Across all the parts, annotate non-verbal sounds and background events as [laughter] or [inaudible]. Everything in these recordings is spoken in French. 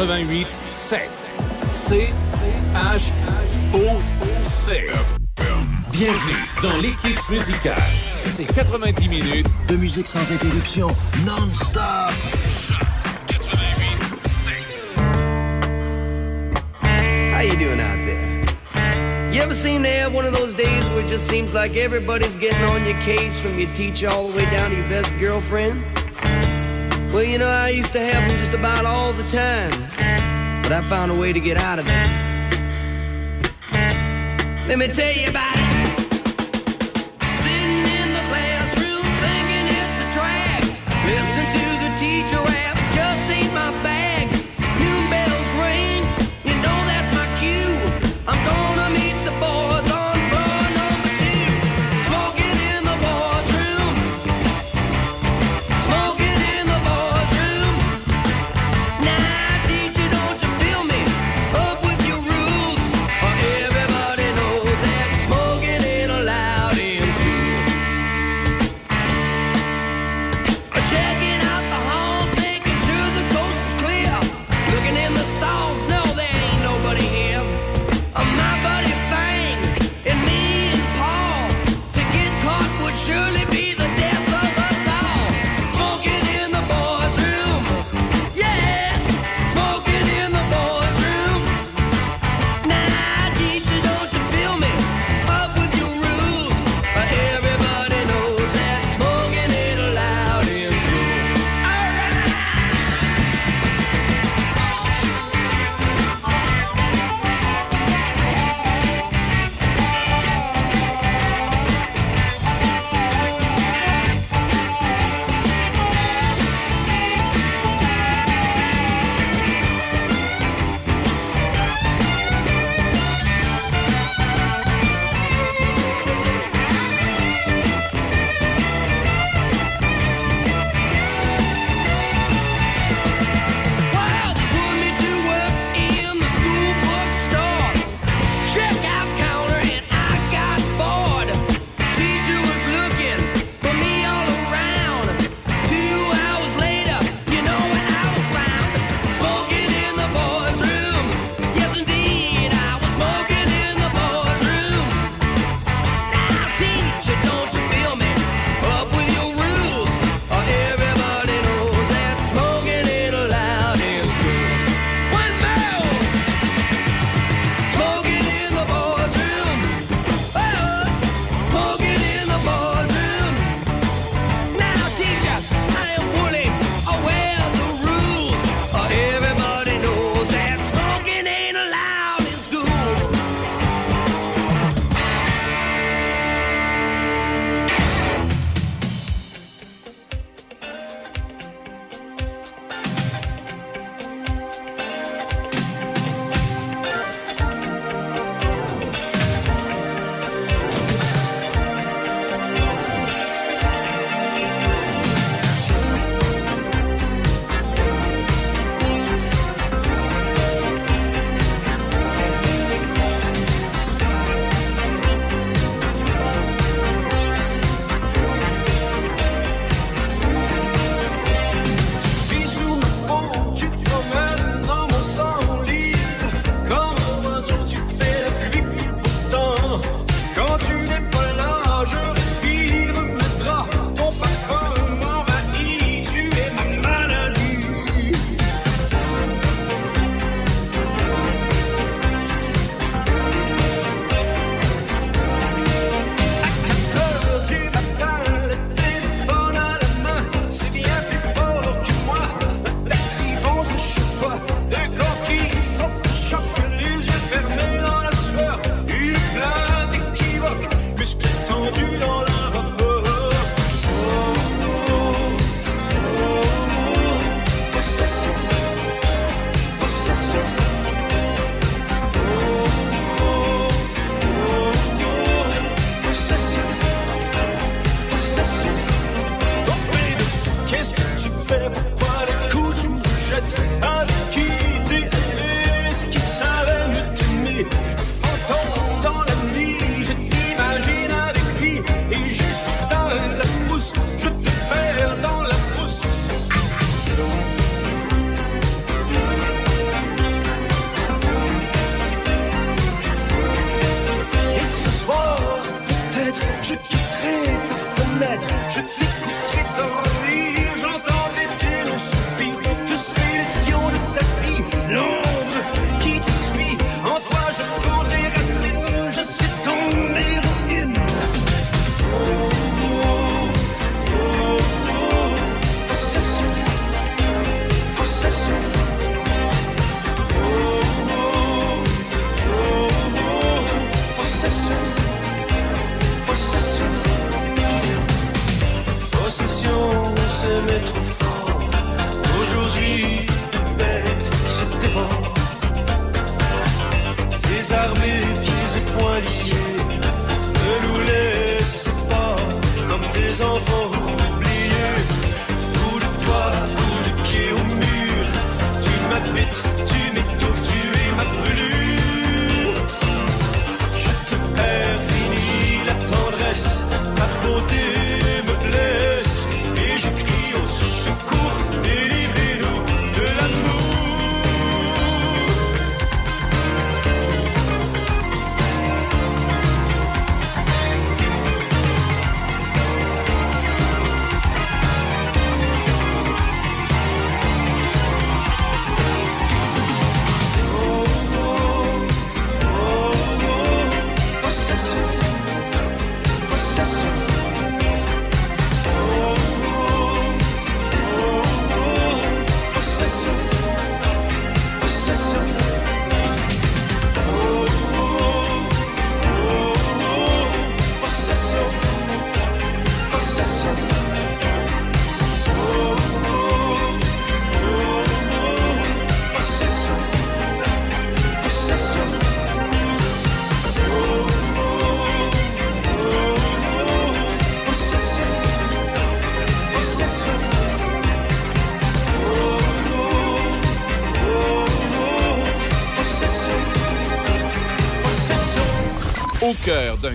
88 7. C H O C. Bienvenue dans l'équipe musicale. C'est 90 minutes de musique sans interruption, non-stop. How you doing out there? You ever seem to have one of those days where it just seems like everybody's getting on your case from your teacher all the way down to your best girlfriend? Well, you know, I used to have them just about all the time, but I found a way to get out of it. Let me tell you about it.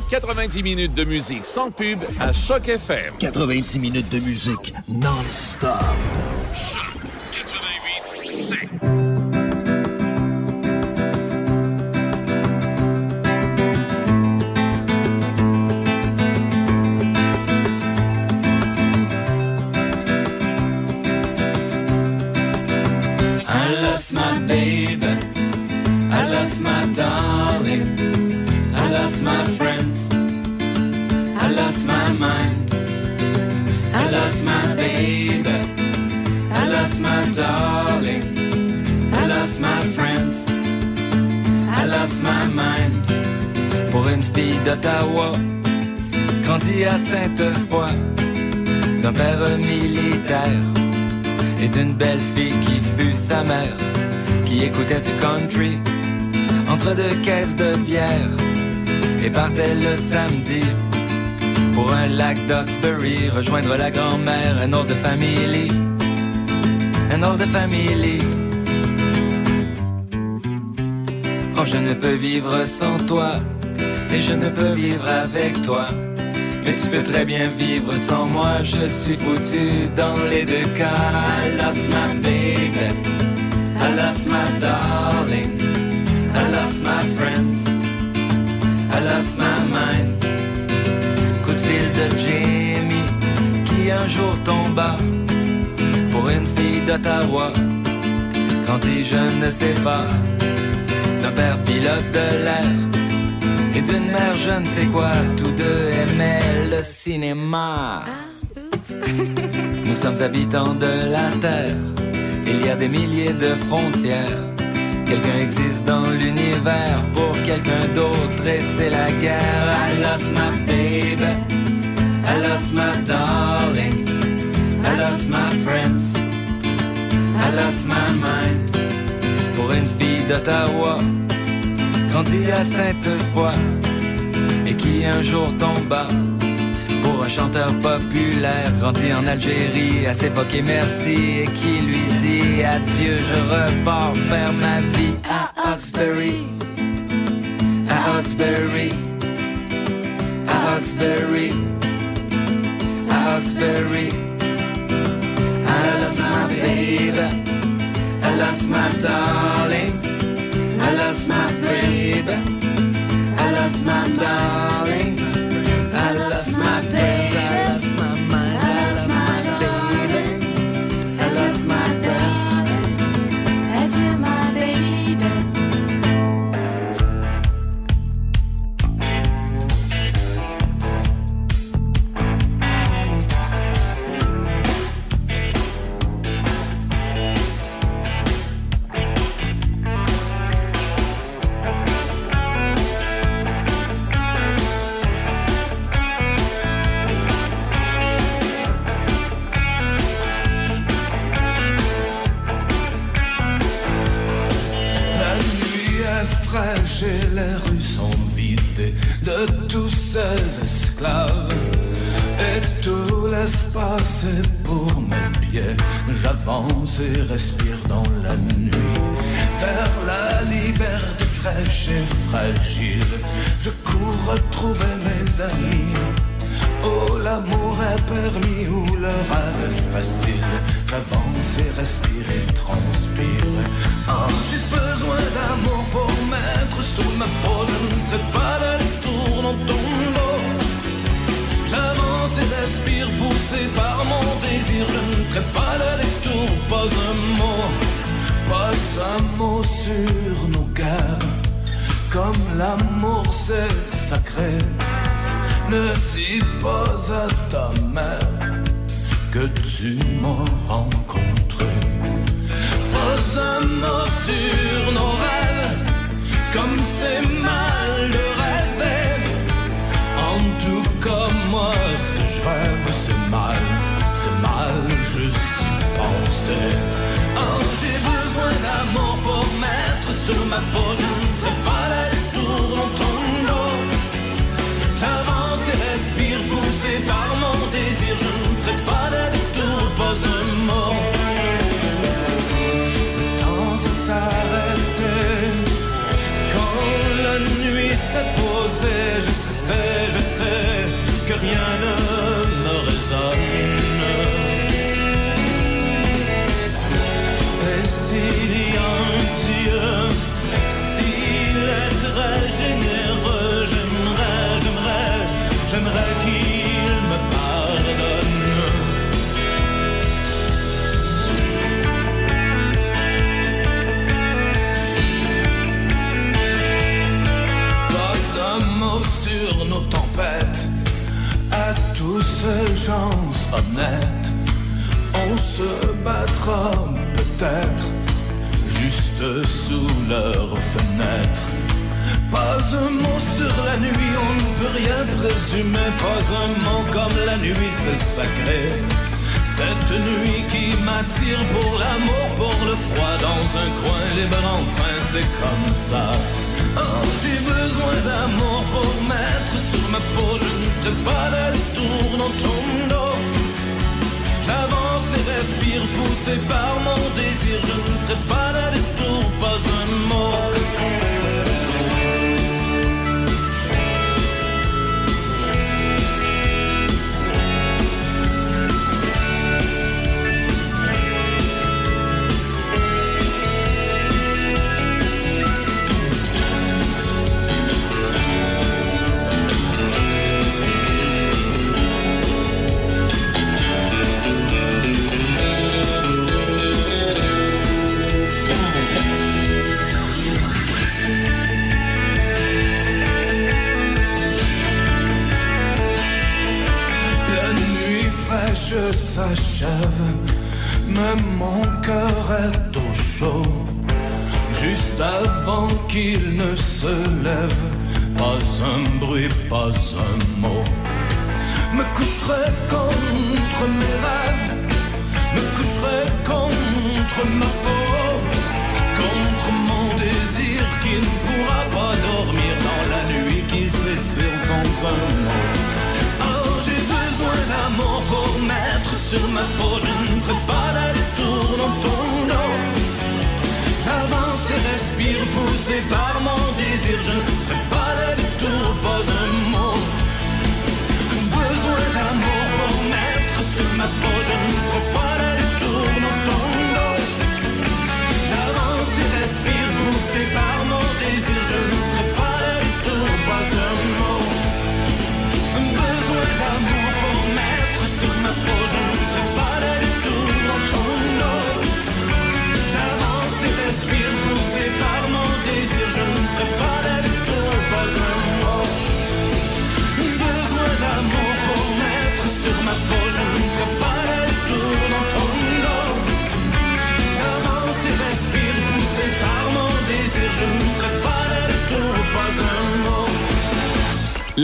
Cœur d'un 90 minutes de musique sans pub à Choc FM. 90 minutes de musique non-stop. Partait le samedi pour un lac d'Oxbury, rejoindre la grand-mère, un autre family, un autre family. Oh, je ne peux vivre sans toi, et je ne peux vivre avec toi. Mais tu peux très bien vivre sans moi, je suis foutu dans les deux cas. I lost my baby, I lost my darling, I lost my friends, lost my mind. Coup de fil de Jamie, qui un jour tomba pour une fille d'Ottawa. Quand dit je ne sais pas, d'un père pilote de l'air et d'une mère je ne sais quoi, tous deux aimaient le cinéma. [laughs] Nous sommes habitants de la Terre, il y a des milliers de frontières. Quelqu'un existe dans l'univers pour quelqu'un d'autre et c'est la guerre. I lost my baby, I lost my darling, I lost my friends, I lost my mind. Pour une fille d'Ottawa, grandie à Sainte-Foy et qui un jour tomba pour un chanteur populaire grandi en Algérie, assez foqué merci et qui lui dit adieu, je repars faire ma vie à Oxbury, à Oxbury, à Oxbury, à Oxbury. I lost my baby, I lost my darling,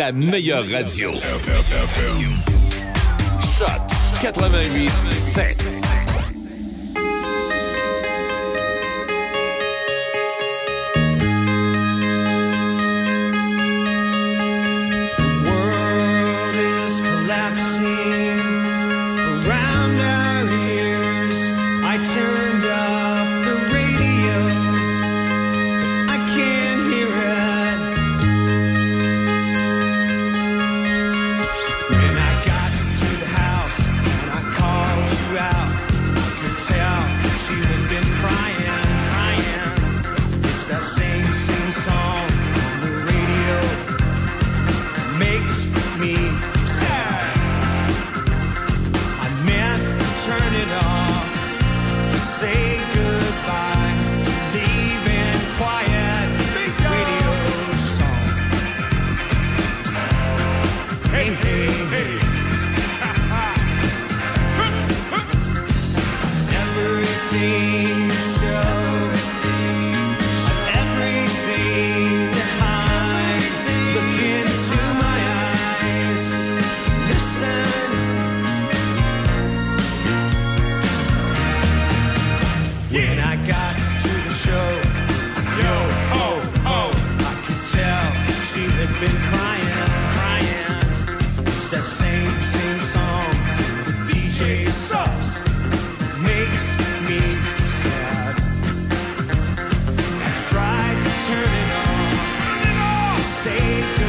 La meilleure radio. Shot 88 on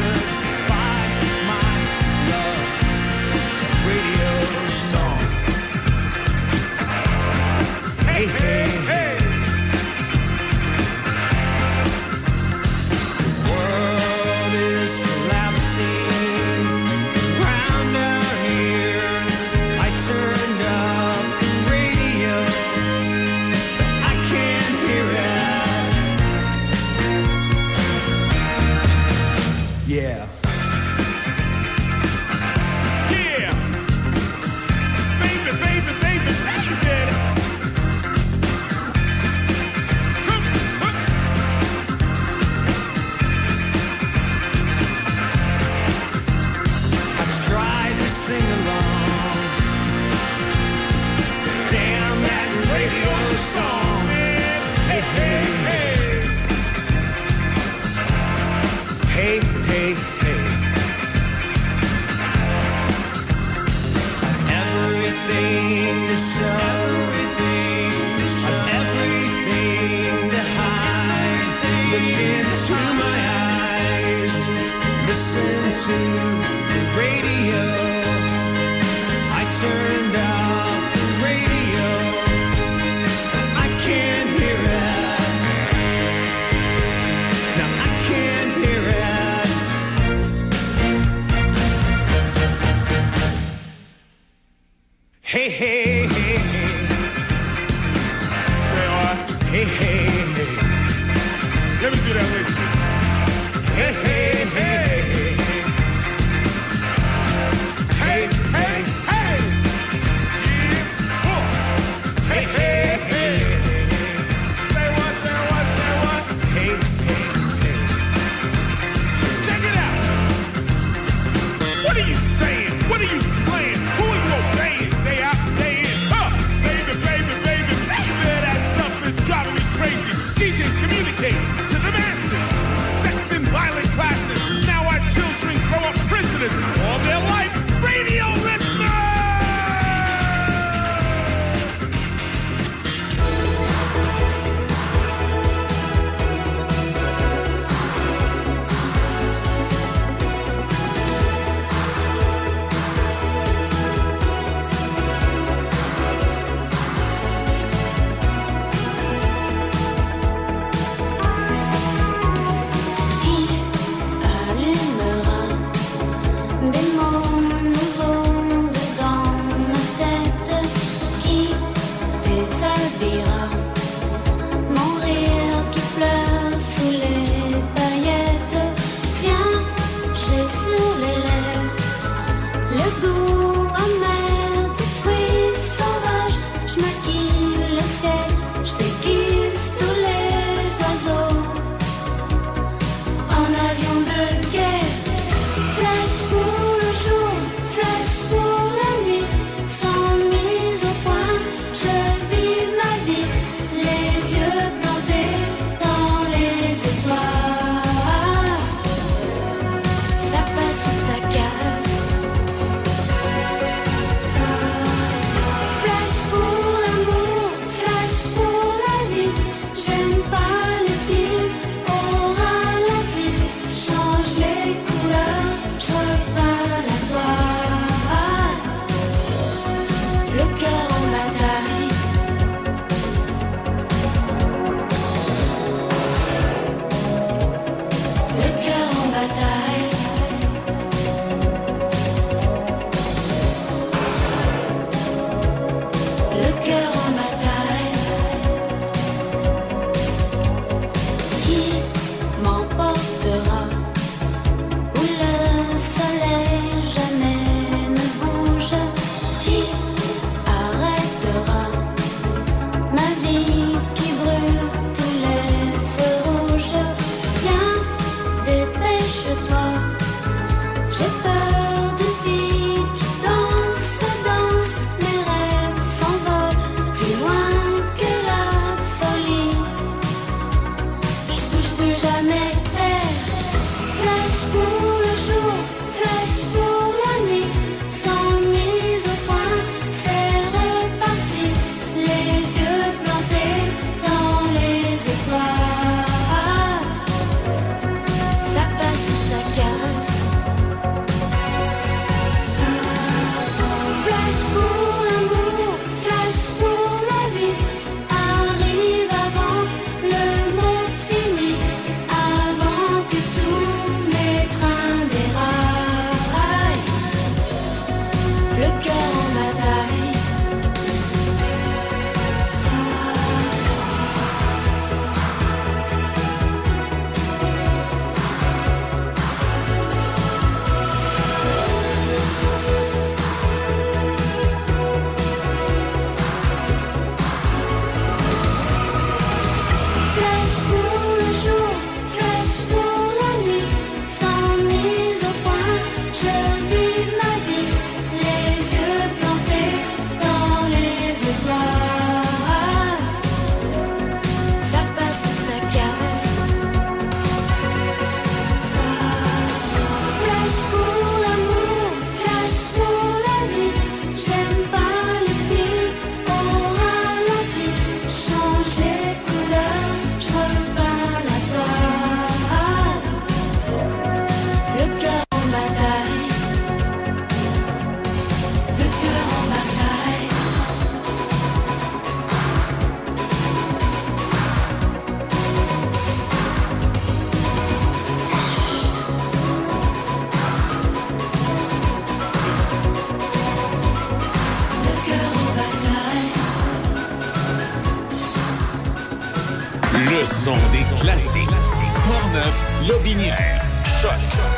Lobinière. Choc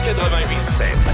88.7.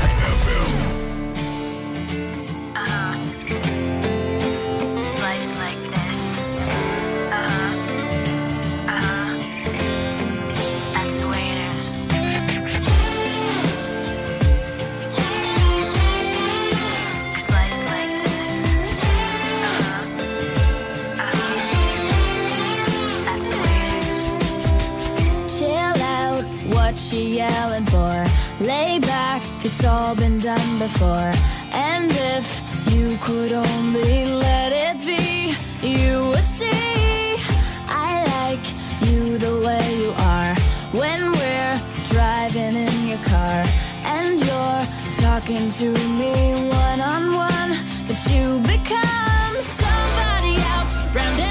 driving in your car and you're talking to me one on one, but you become somebody else round.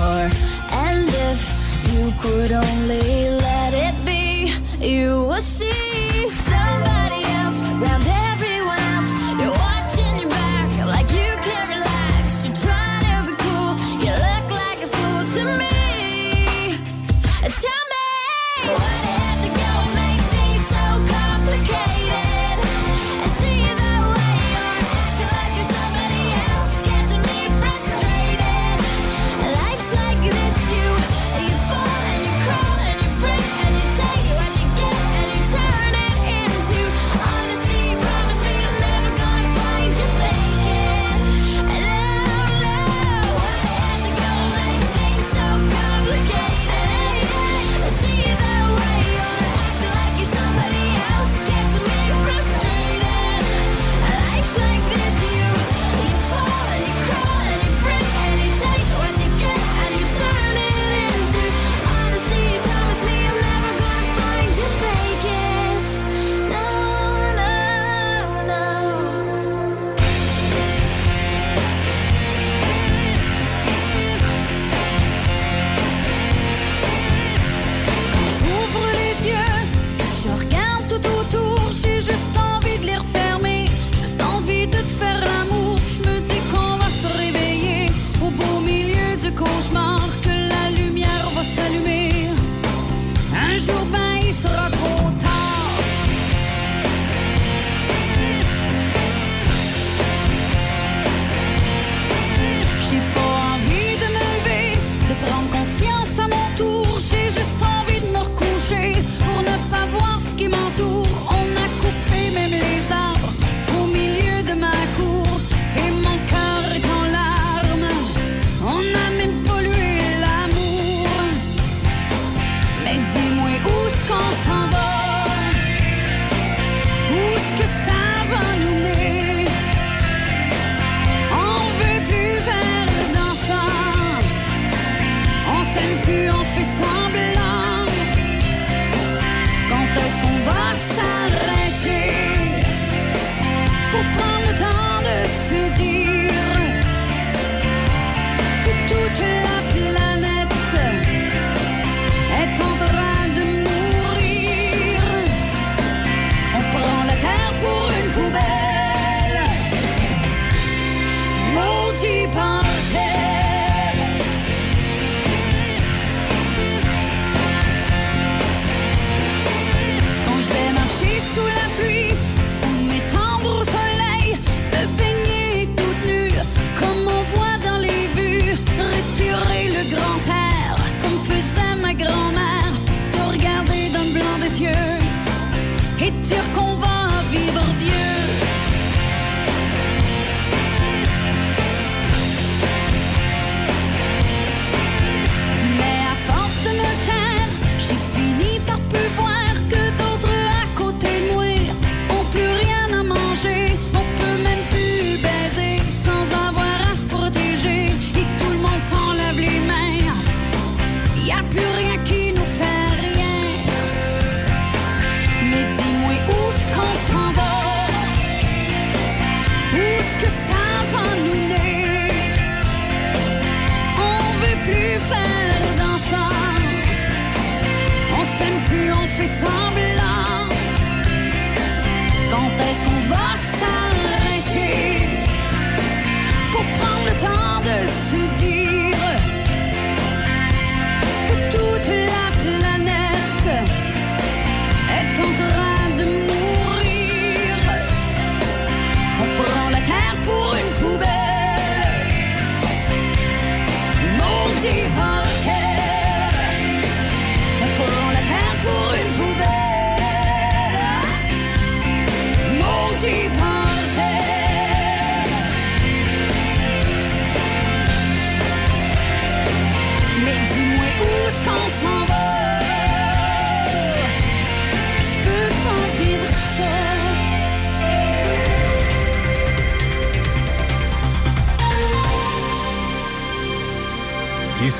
And if you could only let it be, you will see.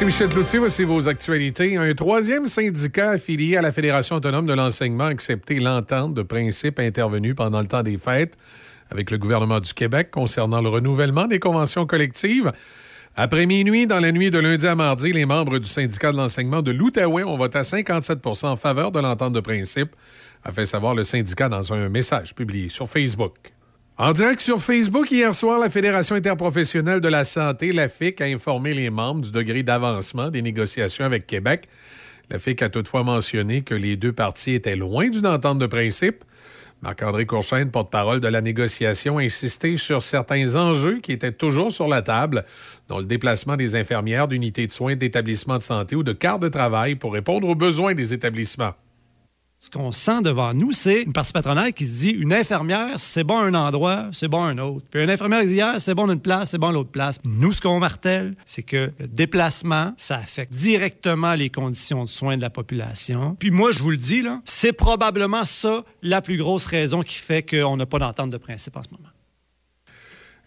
Ici Michel Cloutier, voici vos actualités. Un troisième syndicat affilié à la Fédération autonome de l'enseignement a accepté l'entente de principe intervenue pendant le temps des fêtes avec le gouvernement du Québec concernant le renouvellement des conventions collectives. Après minuit, dans la nuit de lundi à mardi, les membres du syndicat de l'enseignement de l'Outaouais ont voté à 57% en faveur de l'entente de principe, a fait savoir le syndicat dans un message publié sur Facebook. En direct sur Facebook, hier soir, la Fédération interprofessionnelle de la santé, la FIC, a informé les membres du degré d'avancement des négociations avec Québec. La FIC a toutefois mentionné que les deux parties étaient loin d'une entente de principe. Marc-André Courchaine, porte-parole de la négociation, a insisté sur certains enjeux qui étaient toujours sur la table, dont le déplacement des infirmières d'unités de soins d'établissements de santé ou de quarts de travail pour répondre aux besoins des établissements. Ce qu'on sent devant nous, c'est une partie patronale qui se dit une infirmière, c'est bon un endroit, c'est bon un autre. Puis une infirmière qui dit c'est bon une place, c'est bon l'autre place. Nous, ce qu'on martèle, c'est que le déplacement, ça affecte directement les conditions de soins de la population. Puis moi, je vous le dis, c'est probablement ça la plus grosse raison qui fait qu'on n'a pas d'entente de principe en ce moment.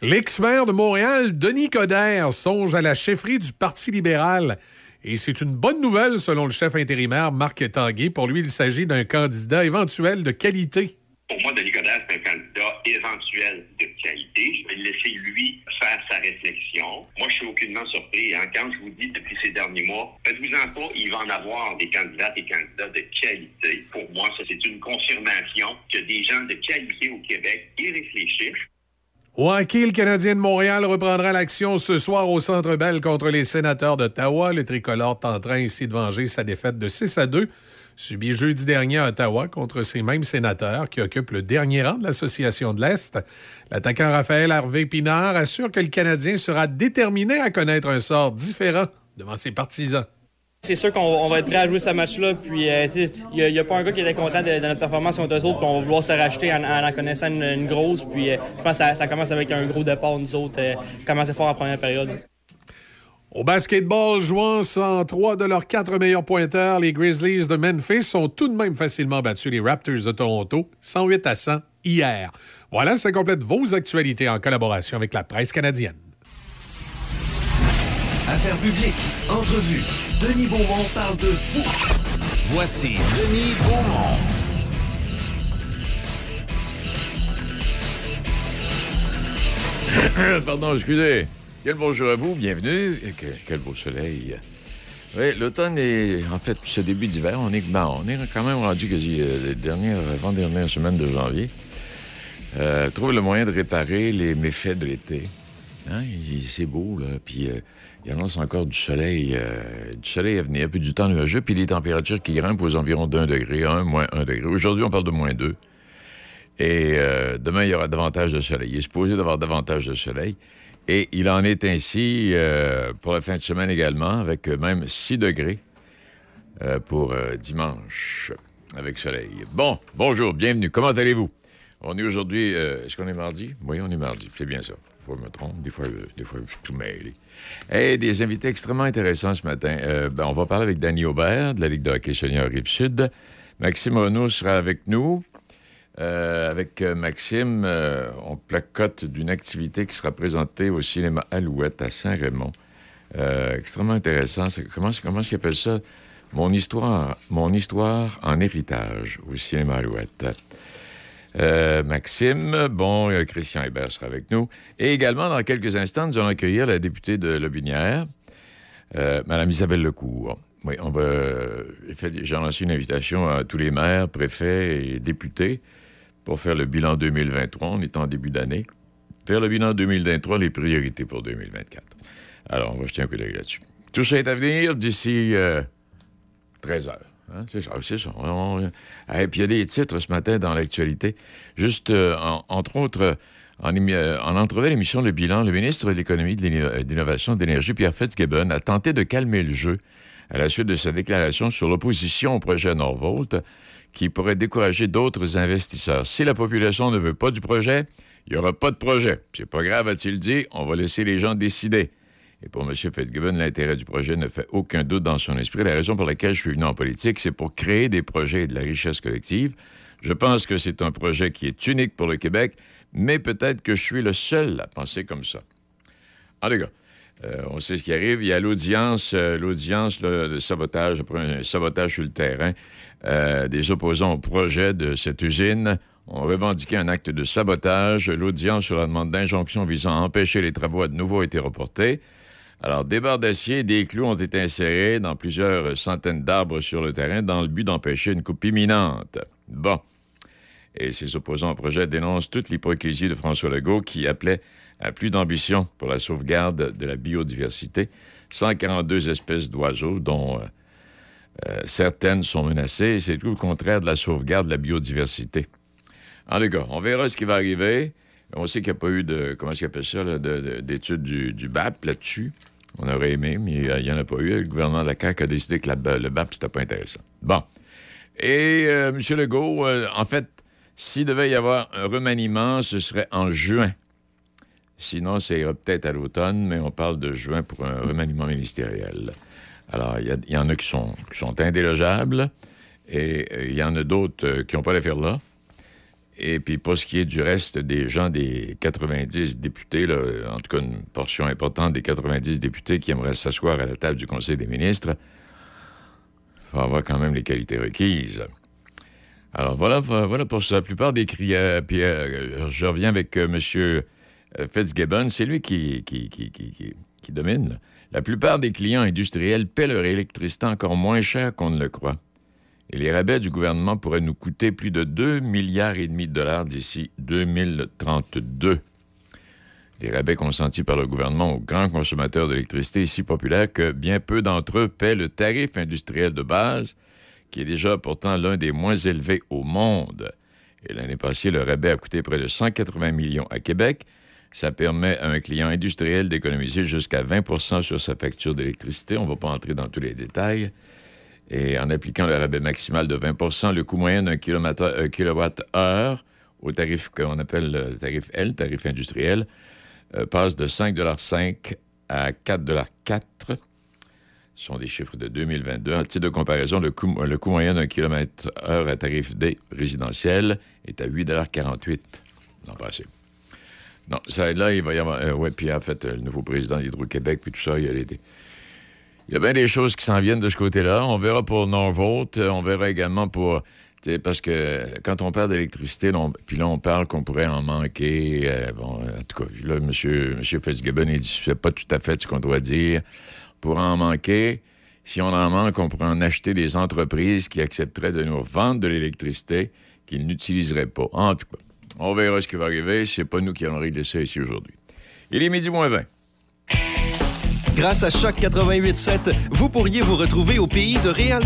L'ex-maire de Montréal, Denis Coderre, songe à la chefferie du Parti libéral. Et c'est une bonne nouvelle selon le chef intérimaire Marc Tanguay. Pour lui, il s'agit d'un candidat éventuel de qualité. Pour moi, Denis Coderre, c'est un candidat éventuel de qualité. Je vais le laisser lui faire sa réflexion. Moi, je suis aucunement surpris. hein. Quand je vous dis depuis ces derniers mois, faites-vous-en pas, il va en avoir des candidats et candidats de qualité. Pour moi, ça, c'est une confirmation que des gens de qualité au Québec y réfléchissent. Au le Canadien de Montréal reprendra l'action ce soir au Centre Bell contre les sénateurs d'Ottawa. Le tricolore tentera ainsi de venger sa défaite de 6 à 2 subie jeudi dernier à Ottawa contre ces mêmes sénateurs qui occupent le dernier rang de l'Association de l'Est. L'attaquant Raphaël Harvey Pinard assure que le Canadien sera déterminé à connaître un sort différent devant ses partisans. C'est sûr qu'on on va être prêt à jouer ce match-là. Puis, euh, il n'y a, pas un gars qui était content de, notre performance contre eux autres. Puis, on va vouloir se racheter en, en en connaissant une, grosse. Puis, euh, je pense que ça, commence avec un gros départ, nous autres. Euh, commencer fort en première période. Au basketball, jouant sans trois de leurs quatre meilleurs pointeurs, les Grizzlies de Memphis ont tout de même facilement battu les Raptors de Toronto, 108 à 100 hier. Voilà, ça complète vos actualités en collaboration avec la presse canadienne. Affaires publiques, entrevue. Denis Beaumont parle de vous. Voici Denis Beaumont. [coughs] Pardon, excusez. Quel bonjour à vous, bienvenue. Et Quel, quel beau soleil. Oui, l'automne est, en fait, ce début d'hiver, on est, ben, on est quand même rendu quasi euh, les dernières, avant-dernières semaines de janvier. Euh, trouve le moyen de réparer les méfaits de l'été. Hein, C'est beau, là. Puis euh, il annonce encore du soleil, euh, du soleil à venir, puis du temps nuageux, puis les températures qui grimpent aux environs d'un degré, un, moins un degré. Aujourd'hui, on parle de moins deux. Et euh, demain, il y aura davantage de soleil. Il est supposé d'avoir davantage de soleil. Et il en est ainsi euh, pour la fin de semaine également, avec même 6 degrés pour dimanche, avec soleil. Bon, bonjour, bienvenue. Comment allez-vous? On est aujourd'hui... Est-ce qu'on est mardi? Oui, on est mardi. C'est bien ça. Fois, je me trompe. Des fois, euh, des fois je suis tout mêlé. Des invités extrêmement intéressants ce matin. Euh, ben, on va parler avec Danny Aubert de la Ligue de hockey senior Rive-Sud. Maxime Renaud sera avec nous. Euh, avec Maxime, on placote d'une activité qui sera présentée au cinéma Alouette à Saint-Raymond. Extrêmement intéressant. Comment, est-ce qu'il appelle ça? Mon histoire, mon histoire en héritage au cinéma Alouette. Euh, Maxime, bon, euh, Christian Hébert sera avec nous. Et également, dans quelques instants, nous allons accueillir la députée de Lobinière, euh, Mme Isabelle Lecourt. Oui, on va. J'ai lancé une invitation à tous les maires, préfets et députés pour faire le bilan 2023. On est en début d'année. Faire le bilan 2023, les priorités pour 2024. Alors, on va jeter un coup d'œil là-dessus. Tout ça est à venir d'ici 13 heures. Hein, Et puis, il y a des titres ce matin dans l'actualité. Juste, euh, en- entre autres, en, émi- euh, en entrevue à l'émission Le Bilan, le ministre de l'Économie, de l'Inno- de l'Innovation, de l'Énergie, Pierre Fitzgibbon, a tenté de calmer le jeu à la suite de sa déclaration sur l'opposition au projet Norvolt qui pourrait décourager d'autres investisseurs. Si la population ne veut pas du projet, il n'y aura pas de projet. C'est pas grave, a-t-il dit, on va laisser les gens décider. Et pour M. Fitzgibbon, l'intérêt du projet ne fait aucun doute dans son esprit. La raison pour laquelle je suis venu en politique, c'est pour créer des projets et de la richesse collective. Je pense que c'est un projet qui est unique pour le Québec, mais peut-être que je suis le seul à penser comme ça. En tout cas, euh, on sait ce qui arrive. Il y a l'audience, euh, l'audience de sabotage, après un sabotage sur le terrain, euh, des opposants au projet de cette usine ont revendiqué un acte de sabotage. L'audience sur la demande d'injonction visant à empêcher les travaux a de nouveau été reportée. Alors, des barres d'acier et des clous ont été insérés dans plusieurs centaines d'arbres sur le terrain dans le but d'empêcher une coupe imminente. Bon. Et ces opposants au projet dénoncent toute l'hypocrisie de François Legault qui appelait à plus d'ambition pour la sauvegarde de la biodiversité. 142 espèces d'oiseaux, dont euh, euh, certaines sont menacées, c'est tout le contraire de la sauvegarde de la biodiversité. En tout cas, on verra ce qui va arriver. On sait qu'il n'y a pas eu de, comment est-ce appelle ça, d'études du BAP là-dessus. On aurait aimé, mais euh, il n'y en a pas eu. Le gouvernement de la CAQ a décidé que la- le BAP, c'était pas intéressant. Bon. Et euh, M. Legault, euh, en fait, s'il devait y avoir un remaniement, ce serait en juin. Sinon, ça ira peut-être à l'automne, mais on parle de juin pour un remaniement ministériel. Alors, il y en a qui sont, indélogeables et euh, il y en a d'autres euh, qui n'ont pas l'affaire là. Et puis, pour ce qui est du reste des gens des 90 députés, là, en tout cas une portion importante des 90 députés qui aimeraient s'asseoir à la table du Conseil des ministres, il faut avoir quand même les qualités requises. Alors voilà, voilà pour ça. La plupart des crières. Puis euh, je reviens avec euh, M. Fitzgibbon. C'est lui qui, qui, domine. La plupart des clients industriels paient leur électricité encore moins cher qu'on ne le croit. Et les rabais du gouvernement pourraient nous coûter plus de 2 milliards de dollars d'ici 2032. Les rabais consentis par le gouvernement aux grands consommateurs d'électricité si populaire que bien peu d'entre eux paient le tarif industriel de base, qui est déjà pourtant l'un des moins élevés au monde. Et l'année passée, le rabais a coûté près de 180 millions à Québec. Ça permet à un client industriel d'économiser jusqu'à 20% sur sa facture d'électricité. On ne va pas entrer dans tous les détails. Et en appliquant le rabais maximal de 20% le coût moyen d'un kilomètre- kilowatt-heure au tarif qu'on appelle le tarif L, tarif industriel, euh, passe de 5,5 à 4,4 Ce sont des chiffres de 2022. En titre de comparaison, le coût, moyen d'un kilomètre-heure à tarif D résidentiel est à 8,48 l'an passé. Non, ça, là, il va y avoir. euh, ouais, puis en fait, le nouveau président d'Hydro-Québec, puis tout ça, il y a les- il y a bien des choses qui s'en viennent de ce côté-là. On verra pour Norvolt. euh, On verra également pour. Parce que quand on parle d'électricité, puis là, on parle qu'on pourrait en manquer. euh, bon, en tout cas, là, M. Monsieur, monsieur Fitzgibbon, il dit c'est pas tout à fait ce qu'on doit dire. Pour en manquer, si on en manque, on pourrait en acheter des entreprises qui accepteraient de nous vendre de l'électricité qu'ils n'utiliseraient pas. En tout cas, on verra ce qui va arriver. C'est pas nous qui allons régler ça ici aujourd'hui. Il est midi moins 20. Grâce à Choc 88.7, vous pourriez vous retrouver au pays de Réal.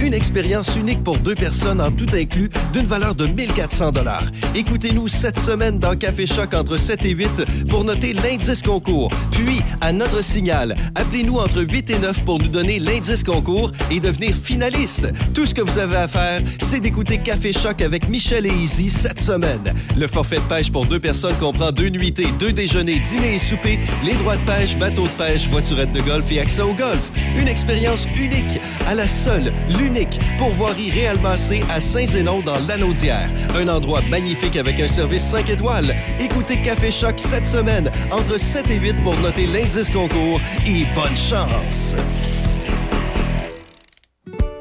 Une expérience unique pour deux personnes en tout inclus d'une valeur de 1400 dollars. Écoutez-nous cette semaine dans Café Choc entre 7 et 8 pour noter l'indice concours. Puis, à notre signal, appelez-nous entre 8 et 9 pour nous donner l'indice concours et devenir finaliste. Tout ce que vous avez à faire, c'est d'écouter Café Choc avec Michel et Izzy cette semaine. Le forfait de pêche pour deux personnes comprend deux nuitées, deux déjeuners, dîner et souper, les droits de pêche, bateau de pêche, voiturette de golf et accès au golf. Une expérience unique, à la seule, l'unique pourvoirie Réal Massé à Saint-Zénon dans l'Anaudière. Un endroit magnifique avec un service 5 étoiles. Écoutez Café Choc cette semaine entre 7 et 8 pour noter l'indice concours et bonne chance.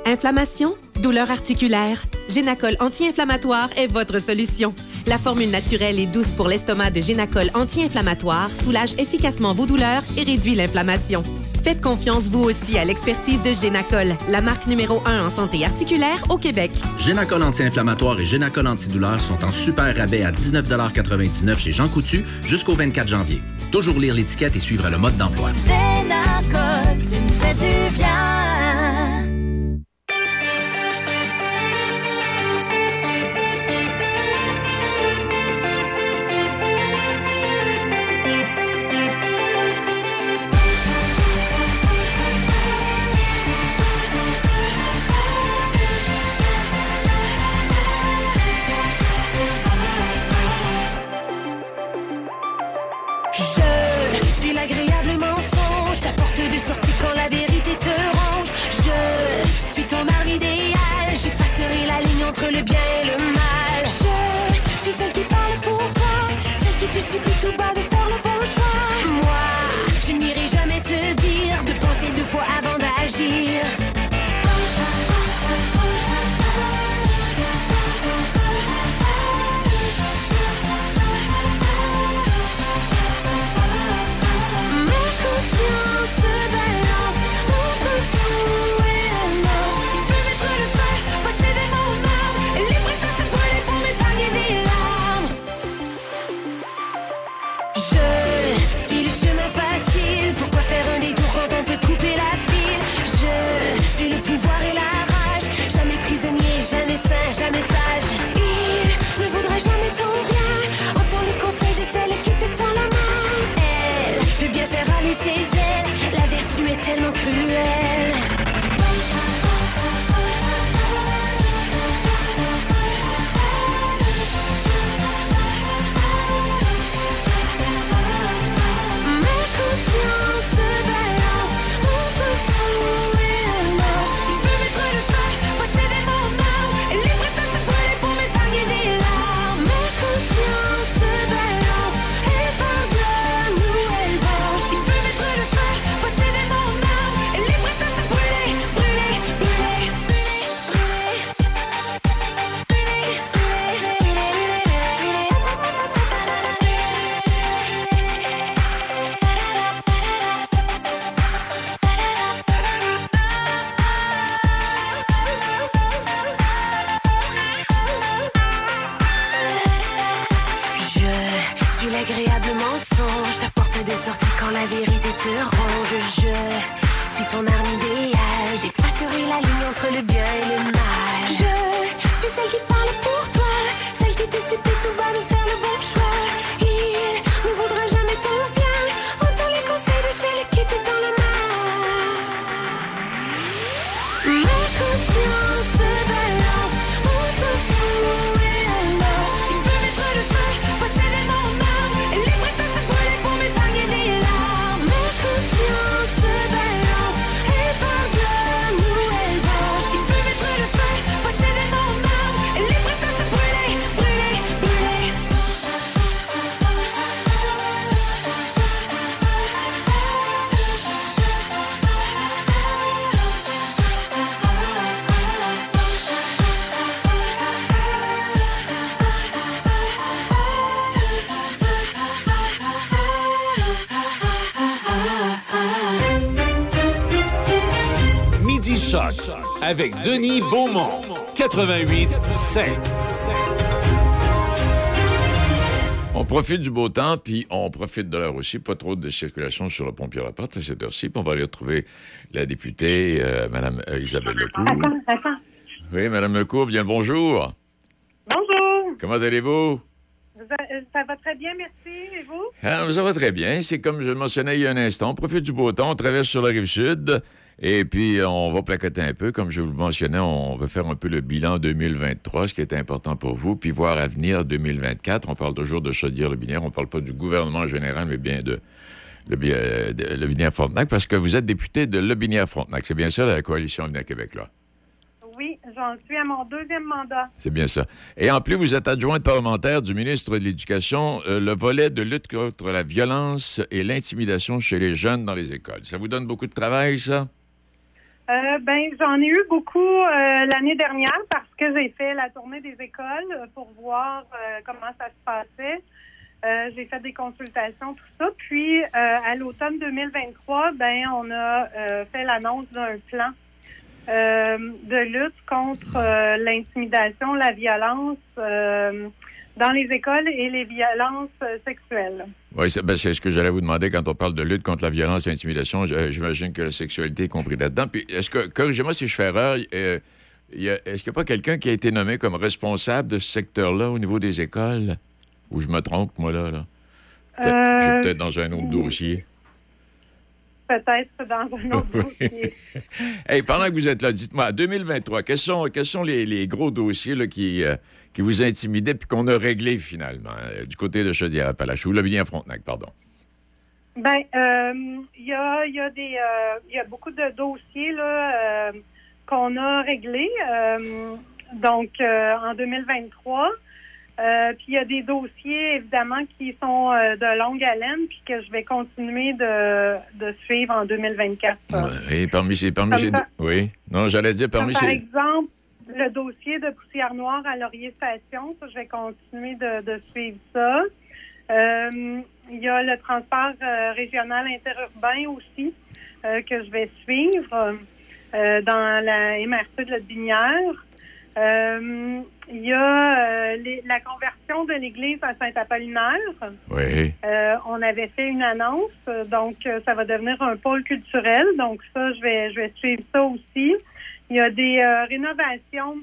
Inflammation? Douleur articulaire? Génacol anti-inflammatoire est votre solution. La formule naturelle et douce pour l'estomac de Génacol anti-inflammatoire soulage efficacement vos douleurs et réduit l'inflammation. Faites confiance vous aussi à l'expertise de Génacol, la marque numéro 1 en santé articulaire au Québec. Génacol anti-inflammatoire et Génacol antidouleur sont en super rabais à 19,99 chez Jean Coutu jusqu'au 24 janvier. Toujours lire l'étiquette et suivre le mode d'emploi. Génacol, tu me fais du bien. Avec Denis Beaumont. 88 5. On profite du beau temps, puis on profite de l'heure aussi. Pas trop de circulation sur le pont Pierre-Laporte à cette heure-ci. Puis on va aller retrouver la députée, euh, Mme Isabelle Lecourt. Attends, attends. Oui, Mme Lecourt, bien le bonjour. Bonjour. Comment allez-vous? Euh, Ça va très bien, merci. Et vous? Ah, ça va très bien. C'est comme je le mentionnais il y a un instant. On profite du beau temps, on traverse sur la rive sud. Et puis, on va placoter un peu. Comme je vous le mentionnais, on veut faire un peu le bilan 2023, ce qui est important pour vous, puis voir à venir 2024. On parle toujours de Chaudière-le-Binière. On ne parle pas du gouvernement général, mais bien de le, euh, de Le Binière-Frontenac, parce que vous êtes député de Le Binière-Frontenac. C'est bien ça, la coalition Avenir Québec, là? Oui, j'en suis à mon deuxième mandat. C'est bien ça. Et en plus, vous êtes adjointe parlementaire du ministre de l'Éducation, euh, le volet de lutte contre la violence et l'intimidation chez les jeunes dans les écoles. Ça vous donne beaucoup de travail, ça? Euh, ben, j'en ai eu beaucoup euh, l'année dernière parce que j'ai fait la tournée des écoles pour voir euh, comment ça se passait. Euh, j'ai fait des consultations, tout ça. Puis, euh, à l'automne 2023, ben, on a fait l'annonce d'un plan de lutte contre l'intimidation, la violence dans les écoles et les violences euh, sexuelles. Oui, c'est ben, c'est ce que j'allais vous demander quand on parle de lutte contre la violence et l'intimidation. J'imagine que la sexualité est comprise là-dedans. Puis, est-ce que, corrigez-moi si je fais erreur, euh, est-ce qu'il n'y a pas quelqu'un qui a été nommé comme responsable de ce secteur-là au niveau des écoles? Ou je me trompe, moi, là? là? Peut-être- Je suis Euh, peut-être dans un autre dossier. Peut-être dans un autre dossier. [laughs] Hey, pendant que vous êtes là, dites-moi, 2023, quels sont, quels sont les, les gros dossiers là, qui, euh, qui vous intimidaient puis qu'on a réglés finalement euh, du côté de Chaudière-Appalaches ou Lobigny-Frontenac, pardon? Ben, euh, il y a, il y a des, euh, il y a beaucoup de dossiers là euh, qu'on a réglés. euh, donc euh, en 2023. Euh, puis il y a des dossiers évidemment qui sont euh, de longue haleine puis que je vais continuer de, de suivre en 2024. Et parmi ces. Parmi par- Oui. Non, j'allais dire Comme parmi par exemple, le dossier de poussière noire à Laurier Station, ça, je vais continuer de, de suivre ça. Euh, il y a le transport euh, régional interurbain aussi euh, que je vais suivre euh, dans la MRC de la Binière. Euh, il y a euh, les- la conversion de l'église à Saint-Apollinaire. Oui. Euh, on avait fait une annonce, donc ça va devenir un pôle culturel. Donc ça, je vais, je vais suivre ça aussi. Il y a des rénovations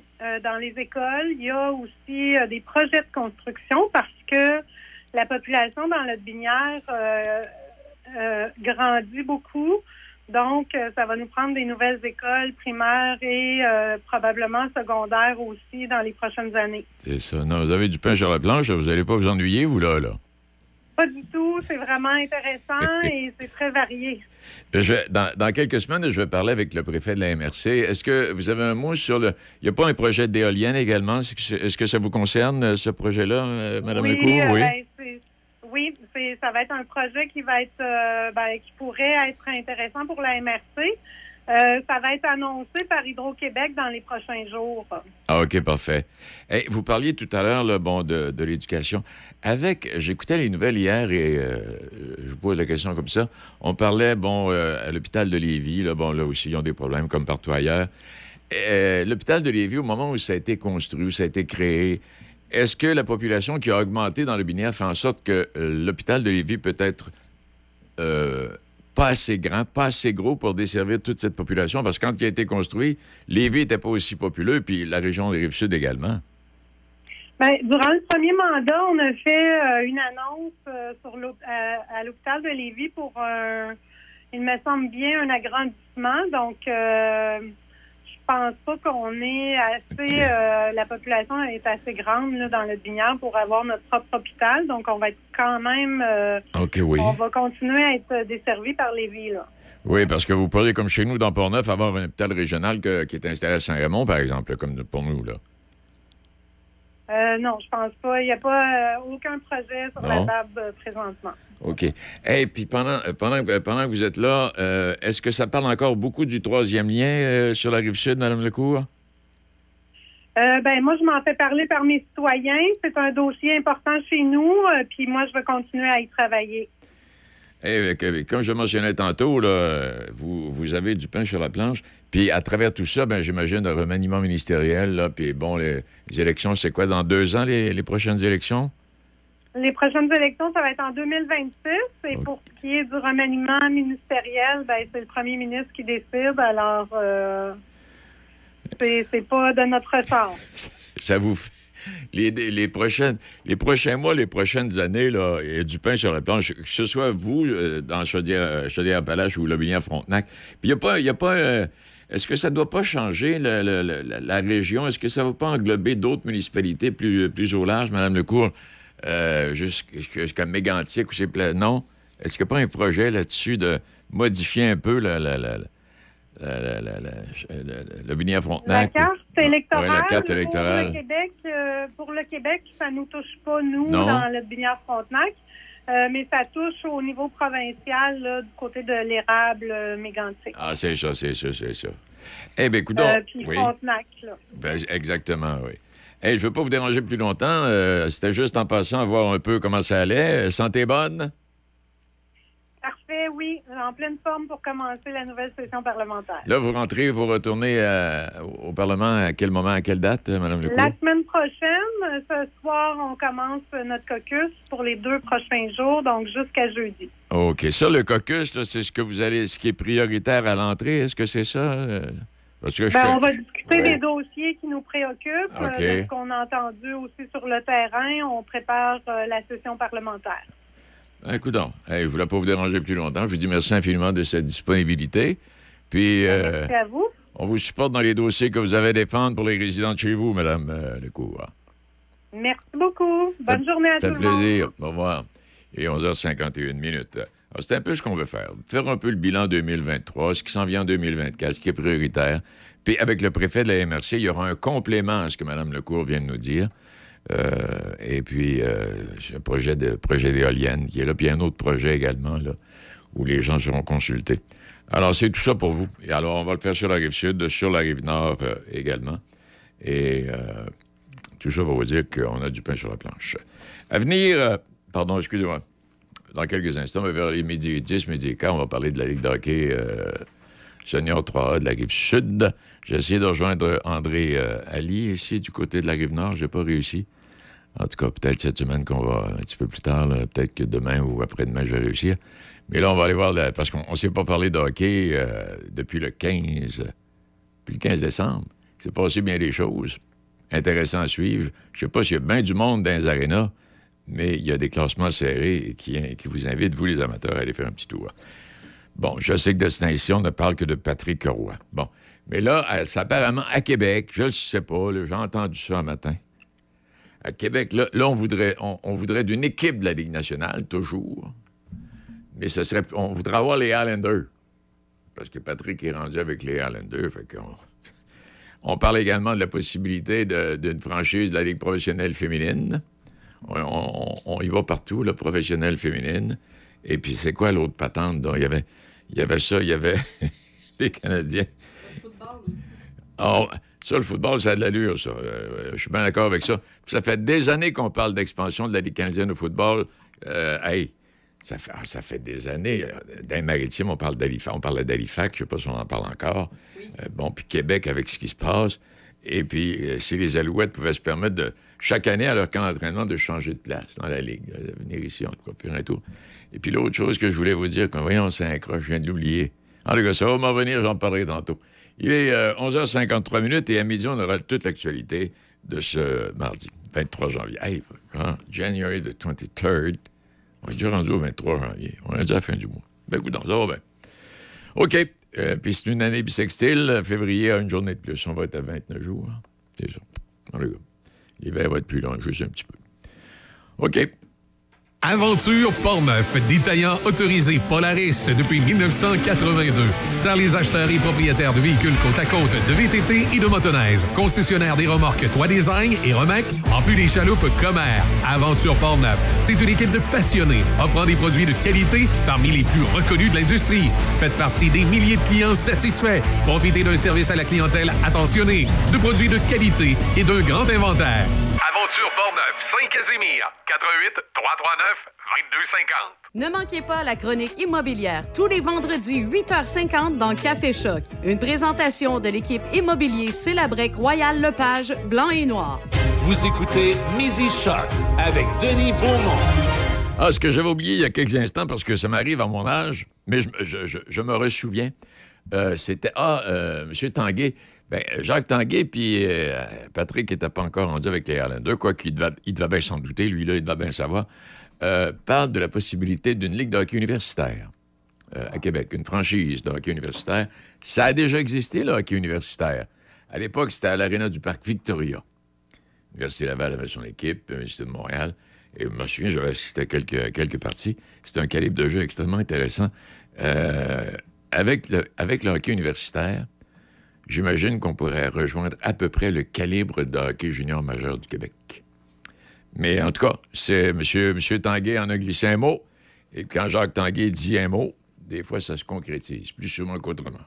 dans les écoles. Il y a aussi des projets de construction parce que la population dans notre binière grandit beaucoup. Donc, euh, ça va nous prendre des nouvelles écoles primaires et euh, probablement secondaires aussi dans les prochaines années. C'est ça. Non, vous avez du pain sur la planche, vous n'allez pas vous ennuyer, vous, là, là. Pas du tout, c'est vraiment intéressant [laughs] et c'est très varié. Je vais- dans, dans quelques semaines, je vais parler avec le préfet de la MRC. Est-ce que vous avez un mot sur le. Il n'y a pas un projet d'éolienne également? Est-ce que, ça vous concerne, euh, ce projet-là, Mme oui, Lecourt? Oui. ben, oui, c'est- ça va être un projet qui va être euh, ben, qui pourrait être intéressant pour la MRC. Euh, ça va être annoncé par Hydro-Québec dans les prochains jours. Ah, OK, parfait. Hey, vous parliez tout à l'heure bon, de, l'éducation. Avec, j'écoutais les nouvelles hier et euh, je vous pose la question comme ça. On parlait, bon, à l'hôpital de Lévis, là, bon, là aussi, ils ont des problèmes comme partout ailleurs. L'hôpital de Lévis, au moment où ça a été construit, où ça a été créé, est-ce que la population qui a augmenté dans le binaire fait en sorte que euh, l'hôpital de Lévis peut être euh, pas assez grand, pas assez gros pour desservir toute cette population? Parce que quand il a été construit, Lévis n'était pas aussi populeux, puis la région des Rives-Sud également. Ben, durant le premier mandat, on a fait euh, une annonce à, l'hôpital de Lévis pour un, il me semble bien, un agrandissement. Donc, pense pas qu'on est assez, euh, la population est assez grande là, dans le Binière pour avoir notre propre hôpital. Donc, on va être quand même, euh, OK, oui. on va continuer à être desservi par Lévis. Là. Oui, parce que vous pourriez, comme chez nous, dans Port-Neuf, avoir un hôpital régional que- qui est installé à Saint-Raymond, par exemple, comme pour nous, là. Euh, non, je pense pas. Il n'y a pas euh, aucun projet sur la table euh, présentement. OK. Et puis pendant, pendant, pendant que vous êtes là, est-ce que ça parle encore beaucoup du troisième lien sur la rive sud, Mme Lecourt? Ben moi, je m'en fais parler par mes citoyens. C'est un dossier important chez nous, puis moi, je vais continuer à y travailler. Eh, que- comme je mentionnais tantôt, là, vous, vous avez du pain sur la planche. Puis à travers tout ça, ben, j'imagine un remaniement ministériel. Là, puis bon, les, les élections, c'est quoi, dans deux ans, les, les prochaines élections? Les prochaines élections, ça va être en 2026. Et pour ce qui est du remaniement ministériel, ben, c'est le premier ministre qui décide. Alors, euh, c'est c'est pas de notre ressort. Ça vous fait- Les, prochaines, les prochains mois, les prochaines années, il y a du pain sur la planche. Que ce soit vous, euh, dans Chaudière- Chaudière-Appalaches ou Lobigny-Frontenac. Puis il n'y a pas... pas euh, est-ce que ça ne doit pas changer la, région? Est-ce que ça ne va pas englober d'autres municipalités plus, au large, Mme Lecourt, euh, jusqu'- jusqu'à Mégantic ou c'est pla- Non? Est-ce qu'il n'y a pas un projet là-dessus de modifier un peu la, la, la, la, la, la, le carte électorale, Ouais, la carte pour électorale. le Québec, euh, pour le Québec, ça nous touche pas nous Non. dans le Binière Frontenac, euh, mais ça touche au niveau provincial là, du côté de l'érable euh, mégantic. Ah, c'est ça, c'est ça, c'est ça. Eh bien, écoute, Euh, puis oui. Frontenac, là. Ben, exactement, oui. Hey, je ne veux pas vous déranger plus longtemps. C'était juste en passant voir un peu comment ça allait. Santé bonne? Parfait, oui. En pleine forme pour commencer la nouvelle session parlementaire. Là, vous rentrez, vous retournez euh, au Parlement à quel moment, à quelle date, euh, Mme Lecourt? La semaine prochaine, ce soir, on commence notre caucus pour les deux prochains jours, donc jusqu'à jeudi. OK. Ça, le caucus, c'est ce que vous allez, ce qui est prioritaire à l'entrée. Est-ce que c'est ça? euh? Parce que je Ben, fais- on va discuter Ouais. des dossiers qui nous préoccupent, euh, de ce qu'on a entendu aussi sur le terrain. On prépare euh, la session parlementaire. Ben, coudonc. Hey, je ne voulais pas vous déranger plus longtemps. Je vous dis merci infiniment de cette disponibilité. Puis, euh, Merci à vous. on vous supporte dans les dossiers que vous avez à défendre pour les résidents de chez vous, Mme euh, Lecourt. Merci beaucoup. Bonne journée à Ça tout fait le monde. plaisir. Au revoir. Il est 11h51 minutes. Alors, c'est un peu ce qu'on veut faire. Faire un peu le bilan 2023, ce qui s'en vient en 2024, ce qui est prioritaire. Puis avec le préfet de la MRC, il y aura un complément à ce que Mme Lecourt vient de nous dire. Euh, et puis, euh, un projet de projet d'éolienne qui est là, puis un autre projet également, là, où les gens seront consultés. Alors, c'est tout ça pour vous. Et alors, on va le faire sur la rive sud, sur la rive nord euh, également. Et tout ça pour vous dire qu'on a du pain sur la planche. À venir, pardon, excusez-moi, dans quelques instants, vers les midi 10, midi et quart, on va parler de la Ligue de hockey Senior 3A de la rive sud. J'ai essayé de rejoindre André euh, Ali ici, du côté de la rive nord. J'ai pas réussi. En tout cas, peut-être cette semaine qu'on va un petit peu plus tard, peut-être que demain ou après-demain, je vais réussir. Mais là, on va aller voir, parce qu'on ne s'est pas parlé de hockey euh, depuis le 15, depuis le 15 décembre. Il s'est passé bien des choses. Intéressant à suivre. Je sais pas s'il y a bien du monde dans les arénas, mais il y a des classements serrés qui, qui vous invitent, vous les amateurs, à aller faire un petit tour. Bon, je sais que de cette ici, on ne parle que de Patrick Roy. Bon. Mais là, euh, c'est apparemment à Québec, je ne sais pas, j'ai entendu ça un matin. À Québec, là, on voudrait, d'une équipe de la Ligue nationale, toujours. Mais ce serait, on voudrait avoir les Highlanders. Parce que Patrick est rendu avec les Highlanders. [laughs] On parle également de la possibilité d'une franchise de la Ligue professionnelle féminine. On, y va partout, la professionnelle féminine. Et puis, c'est quoi l'autre patente? donc? Il y avait, il y avait ça, il y avait [laughs] les Canadiens. Oh, ça, le football, ça a de l'allure, ça. Euh, je suis bien d'accord avec ça. Ça fait des années qu'on parle d'expansion de la Ligue canadienne de football. Euh, hey, ça fait, ah, ça fait des années. Euh, Dans les maritimes, on parle. On parle d'Halifax, je ne sais pas si on en parle encore. Euh, bon, puis Québec avec ce qui se passe. Et puis, euh, si les Alouettes pouvaient se permettre de, chaque année, à leur camp d'entraînement, de changer de place dans la Ligue, de venir ici, en tout cas, faire un tour. Et puis, l'autre chose que je voulais vous dire, quand voyons, c'est un croche, je viens de l'oublier. En tout cas, ça va m'en venir, j'en parlerai tantôt. Il est euh, 11h53 minutes et à midi, on aura toute l'actualité de ce mardi, 23 janvier. Hey, hein, January the 23rd. On est déjà rendu au 23 janvier. On est déjà à la fin du mois. Ben, écoute, ça va bien. OK. Euh, Puis c'est une année bisextile. Février a une journée de plus. On va être à 29 jours. C'est ça. L'hiver va être plus long, juste un petit peu. OK. Aventure Portneuf, détaillant autorisé Polaris depuis 1982. Sert les acheteurs et propriétaires de véhicules côte à côte, de VTT et de motoneige. Concessionnaire des remorques Toit Design et Remec, en plus des chaloupes Comer. Aventure Portneuf, c'est une équipe de passionnés offrant des produits de qualité parmi les plus reconnus de l'industrie. Faites partie des milliers de clients satisfaits. Profitez d'un service à la clientèle attentionné, de produits de qualité et d'un grand inventaire. Portneuf, Saint-Casimir, 88 339 2250. Ne manquez pas la chronique immobilière tous les vendredis 8h50 dans Café Choc. Une présentation de l'équipe immobilier Célabrec Royal Lepage Blanc et Noir. Vous écoutez Midi Shark avec Denis Beaumont. Ah, ce que j'avais oublié il y a quelques instants, parce que ça m'arrive à mon âge, mais je, je- je- je me ressouviens, euh, c'était, ah, euh, M. Tanguay, ben, Jacques Tanguay, puis euh, Patrick n'était pas encore rendu avec les Highlanders, quoi qu'il devait, il bien s'en douter, lui, là, il devait bien savoir, euh, parle de la possibilité d'une ligue de hockey universitaire euh, à Québec, une franchise de hockey universitaire. Ça a déjà existé, le hockey universitaire. À l'époque, c'était à l'Arena du Parc Victoria. L'Université Laval avait son équipe, l'Université de Montréal. Et je me souviens, j'avais assisté à quelques, quelques parties. C'était un calibre de jeu extrêmement intéressant. Avec, le, avec le hockey universitaire, j'imagine qu'on pourrait rejoindre à peu près le calibre de hockey junior majeur du Québec. Mais en tout cas, c'est M. Monsieur, Tanguay en a glissé un mot. Et quand Jacques Tanguay dit un mot, des fois, ça se concrétise, plus souvent qu'autrement.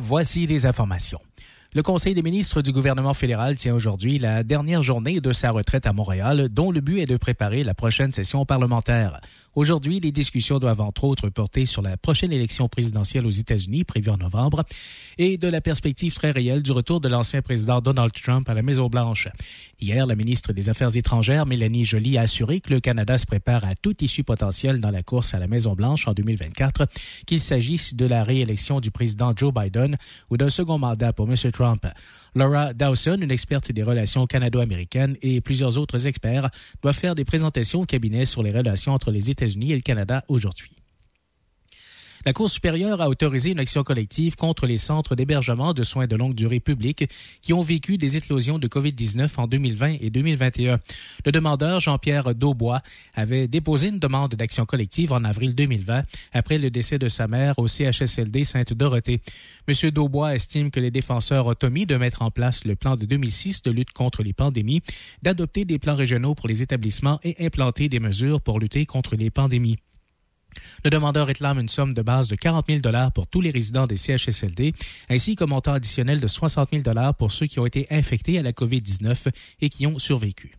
Voici les informations. Le Conseil des ministres du gouvernement fédéral tient aujourd'hui la dernière journée de sa retraite à Montréal, dont le but est de préparer la prochaine session parlementaire. Aujourd'hui, les discussions doivent entre autres porter sur la prochaine élection présidentielle aux États-Unis, prévue en novembre, et de la perspective très réelle du retour de l'ancien président Donald Trump à la Maison-Blanche. Hier, la ministre des Affaires étrangères, Mélanie Joly, a assuré que le Canada se prépare à toute issue potentielle dans la course à la Maison-Blanche en 2024, qu'il s'agisse de la réélection du président Joe Biden ou d'un second mandat pour M. Trump. Laura Dawson, une experte des relations canado-américaines, et plusieurs autres experts doivent faire des présentations au cabinet sur les relations entre les États-Unis et le Canada aujourd'hui. La Cour supérieure a autorisé une action collective contre les centres d'hébergement de soins de longue durée publics qui ont vécu des éclosions de COVID-19 en 2020 et 2021. Le demandeur, Jean-Pierre Daubois, avait déposé une demande d'action collective en avril 2020 après le décès de sa mère au CHSLD Sainte-Dorothée. M. Daubois estime que les défenseurs ont omis de mettre en place le plan de 2006 de lutte contre les pandémies, d'adopter des plans régionaux pour les établissements et implanter des mesures pour lutter contre les pandémies. Le demandeur réclame une somme de base de 40 000 pour tous les résidents des CHSLD, ainsi qu'un montant additionnel de 60 000 pour ceux qui ont été infectés à la COVID-19 et qui ont survécu.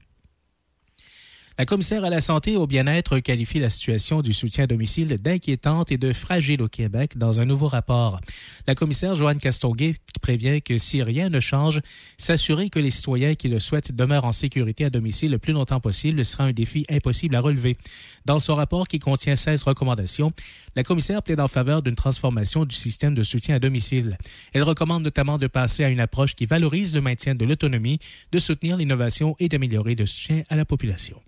La commissaire à la santé et au bien-être qualifie la situation du soutien à domicile d'inquiétante et de fragile au Québec dans un nouveau rapport. La commissaire Joanne Castonguay prévient que si rien ne change, s'assurer que les citoyens qui le souhaitent demeurent en sécurité à domicile le plus longtemps possible sera un défi impossible à relever. Dans son rapport qui contient 16 recommandations, la commissaire plaide en faveur d'une transformation du système de soutien à domicile. Elle recommande notamment de passer à une approche qui valorise le maintien de l'autonomie, de soutenir l'innovation et d'améliorer le soutien à la population.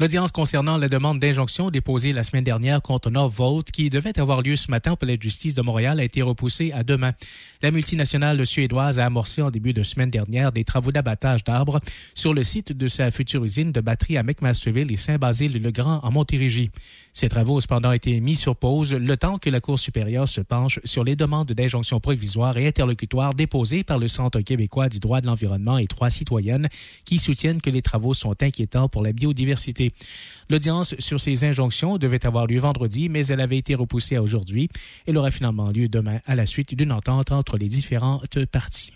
L'audience concernant la demande d'injonction déposée la semaine dernière contre Northvolt, qui devait avoir lieu ce matin au Palais de justice de Montréal, a été repoussée à demain. La multinationale suédoise a amorcé en début de semaine dernière des travaux d'abattage d'arbres sur le site de sa future usine de batterie à McMasterville et Saint-Basile-le-Grand en Montérégie. Ces travaux ont cependant été mis sur pause le temps que la Cour supérieure se penche sur les demandes d'injonction provisoire et interlocutoire déposées par le Centre québécois du droit de l'environnement et trois citoyennes qui soutiennent que les travaux sont inquiétants pour la biodiversité. L'audience sur ces injonctions devait avoir lieu vendredi, mais elle avait été repoussée à aujourd'hui. Elle aura finalement lieu demain à la suite d'une entente entre les différentes parties.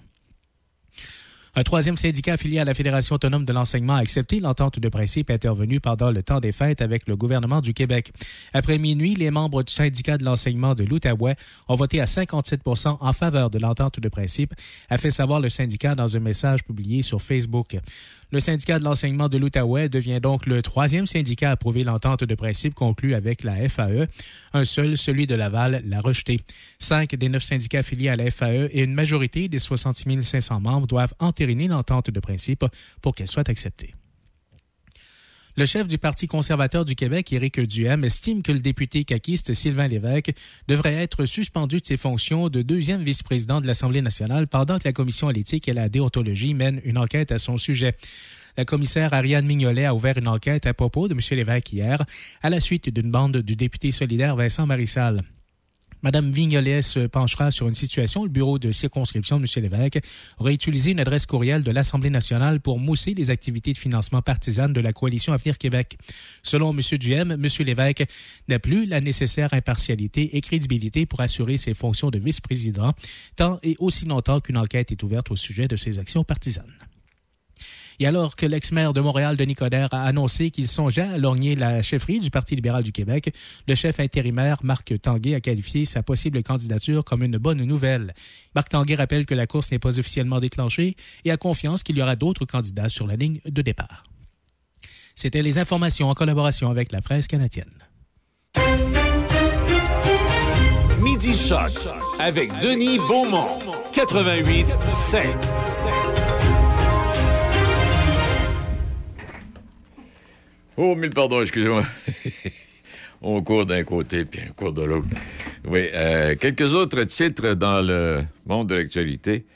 Un troisième syndicat affilié à la Fédération autonome de l'enseignement a accepté l'entente de principe intervenue pendant le temps des fêtes avec le gouvernement du Québec. Après minuit, les membres du syndicat de l'enseignement de l'Outaouais ont voté à 57% en faveur de l'entente de principe, a fait savoir le syndicat dans un message publié sur Facebook. Le syndicat de l'enseignement de l'Outaouais devient donc le troisième syndicat à approuver l'entente de principe conclue avec la FAE. Un seul, celui de Laval, l'a rejeté. Cinq des neuf syndicats affiliés à la FAE et une majorité des 66 500 membres doivent entériner l'entente de principe pour qu'elle soit acceptée. Le chef du Parti conservateur du Québec, Éric Duhem, estime que le député caquiste Sylvain Lévesque devrait être suspendu de ses fonctions de deuxième vice-président de l'Assemblée nationale pendant que la Commission à l'éthique et la déontologie mène une enquête à son sujet. La commissaire Ariane Mignolet a ouvert une enquête à propos de M. Lévesque hier, à la suite d'une bande du député solidaire Vincent Marissal. Madame Vignolet se penchera sur une situation. Le bureau de circonscription de M. Lévesque aurait utilisé une adresse courriel de l'Assemblée nationale pour mousser les activités de financement partisane de la coalition Avenir Québec. Selon M. Duhem, M. Lévesque n'a plus la nécessaire impartialité et crédibilité pour assurer ses fonctions de vice-président, tant et aussi longtemps qu'une enquête est ouverte au sujet de ses actions partisanes. Et alors que l'ex-maire de Montréal, Denis Coderre, a annoncé qu'il songeait à lorgner la chefferie du Parti libéral du Québec, le chef intérimaire Marc Tanguay a qualifié sa possible candidature comme une bonne nouvelle. Marc Tanguay rappelle que la course n'est pas officiellement déclenchée et a confiance qu'il y aura d'autres candidats sur la ligne de départ. C'était les informations en collaboration avec la presse canadienne. Midi Choc avec Denis Beaumont, 88 5. Oh, mille pardons, excusez-moi. [laughs] On court d'un côté, puis on court de l'autre. Oui, euh, quelques autres titres dans le monde de l'actualité.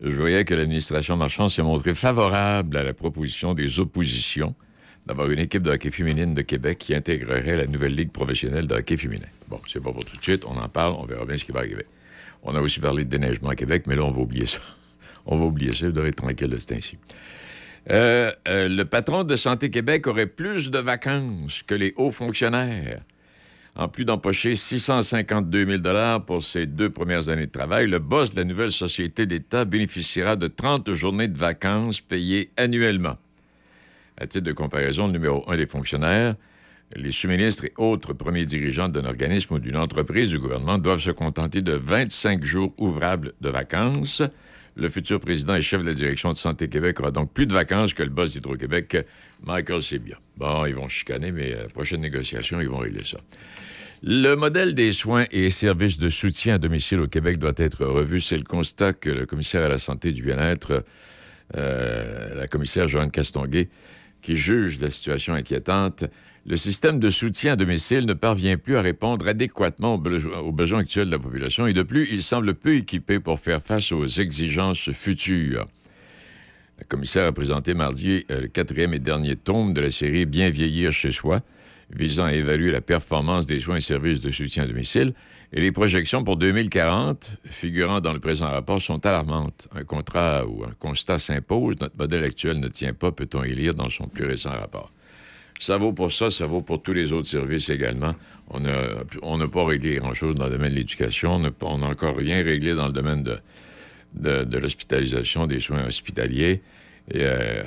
Je voyais que l'administration Marchand s'est montrée favorable à la proposition des oppositions d'avoir une équipe de hockey féminine de Québec qui intégrerait la nouvelle Ligue professionnelle de hockey féminin. Bon, c'est pas pour tout de suite, on en parle, on verra bien ce qui va arriver. On a aussi parlé de déneigement à Québec, mais là, on va oublier ça. [laughs] On va oublier ça, vous devrez être tranquille de ce temps-ci. Euh, euh, le patron de Santé Québec aurait plus de vacances que les hauts fonctionnaires. En plus d'empocher 652 000 pour ses deux premières années de travail, le boss de la nouvelle société d'État bénéficiera de 30 journées de vacances payées annuellement. À titre de comparaison, le numéro un des fonctionnaires, les sous-ministres et autres premiers dirigeants d'un organisme ou d'une entreprise du gouvernement doivent se contenter de 25 jours ouvrables de vacances. Le futur président et chef de la direction de Santé Québec aura donc plus de vacances que le boss d'Hydro-Québec, Michael Sebia. Bon, ils vont chicaner, mais la prochaine négociation, ils vont régler ça. Le modèle des soins et services de soutien à domicile au Québec doit être revu. C'est le constat que le commissaire à la santé du bien-être, euh, la commissaire Joanne Castonguay, qui juge la situation inquiétante. Le système de soutien à domicile ne parvient plus à répondre adéquatement aux, beso- aux besoins actuels de la population et de plus, il semble peu équipé pour faire face aux exigences futures. La commissaire a présenté mardi euh, le quatrième et dernier tome de la série Bien vieillir chez soi, visant à évaluer la performance des soins et services de soutien à domicile. Et les projections pour 2040, figurant dans le présent rapport, sont alarmantes. Un contrat ou un constat s'impose. Notre modèle actuel ne tient pas, peut-on y lire dans son plus récent rapport. Ça vaut pour ça, ça vaut pour tous les autres services également. On n'a pas réglé grand-chose dans le domaine de l'éducation. On n'a encore rien réglé dans le domaine de, l'hospitalisation, des soins hospitaliers. Euh,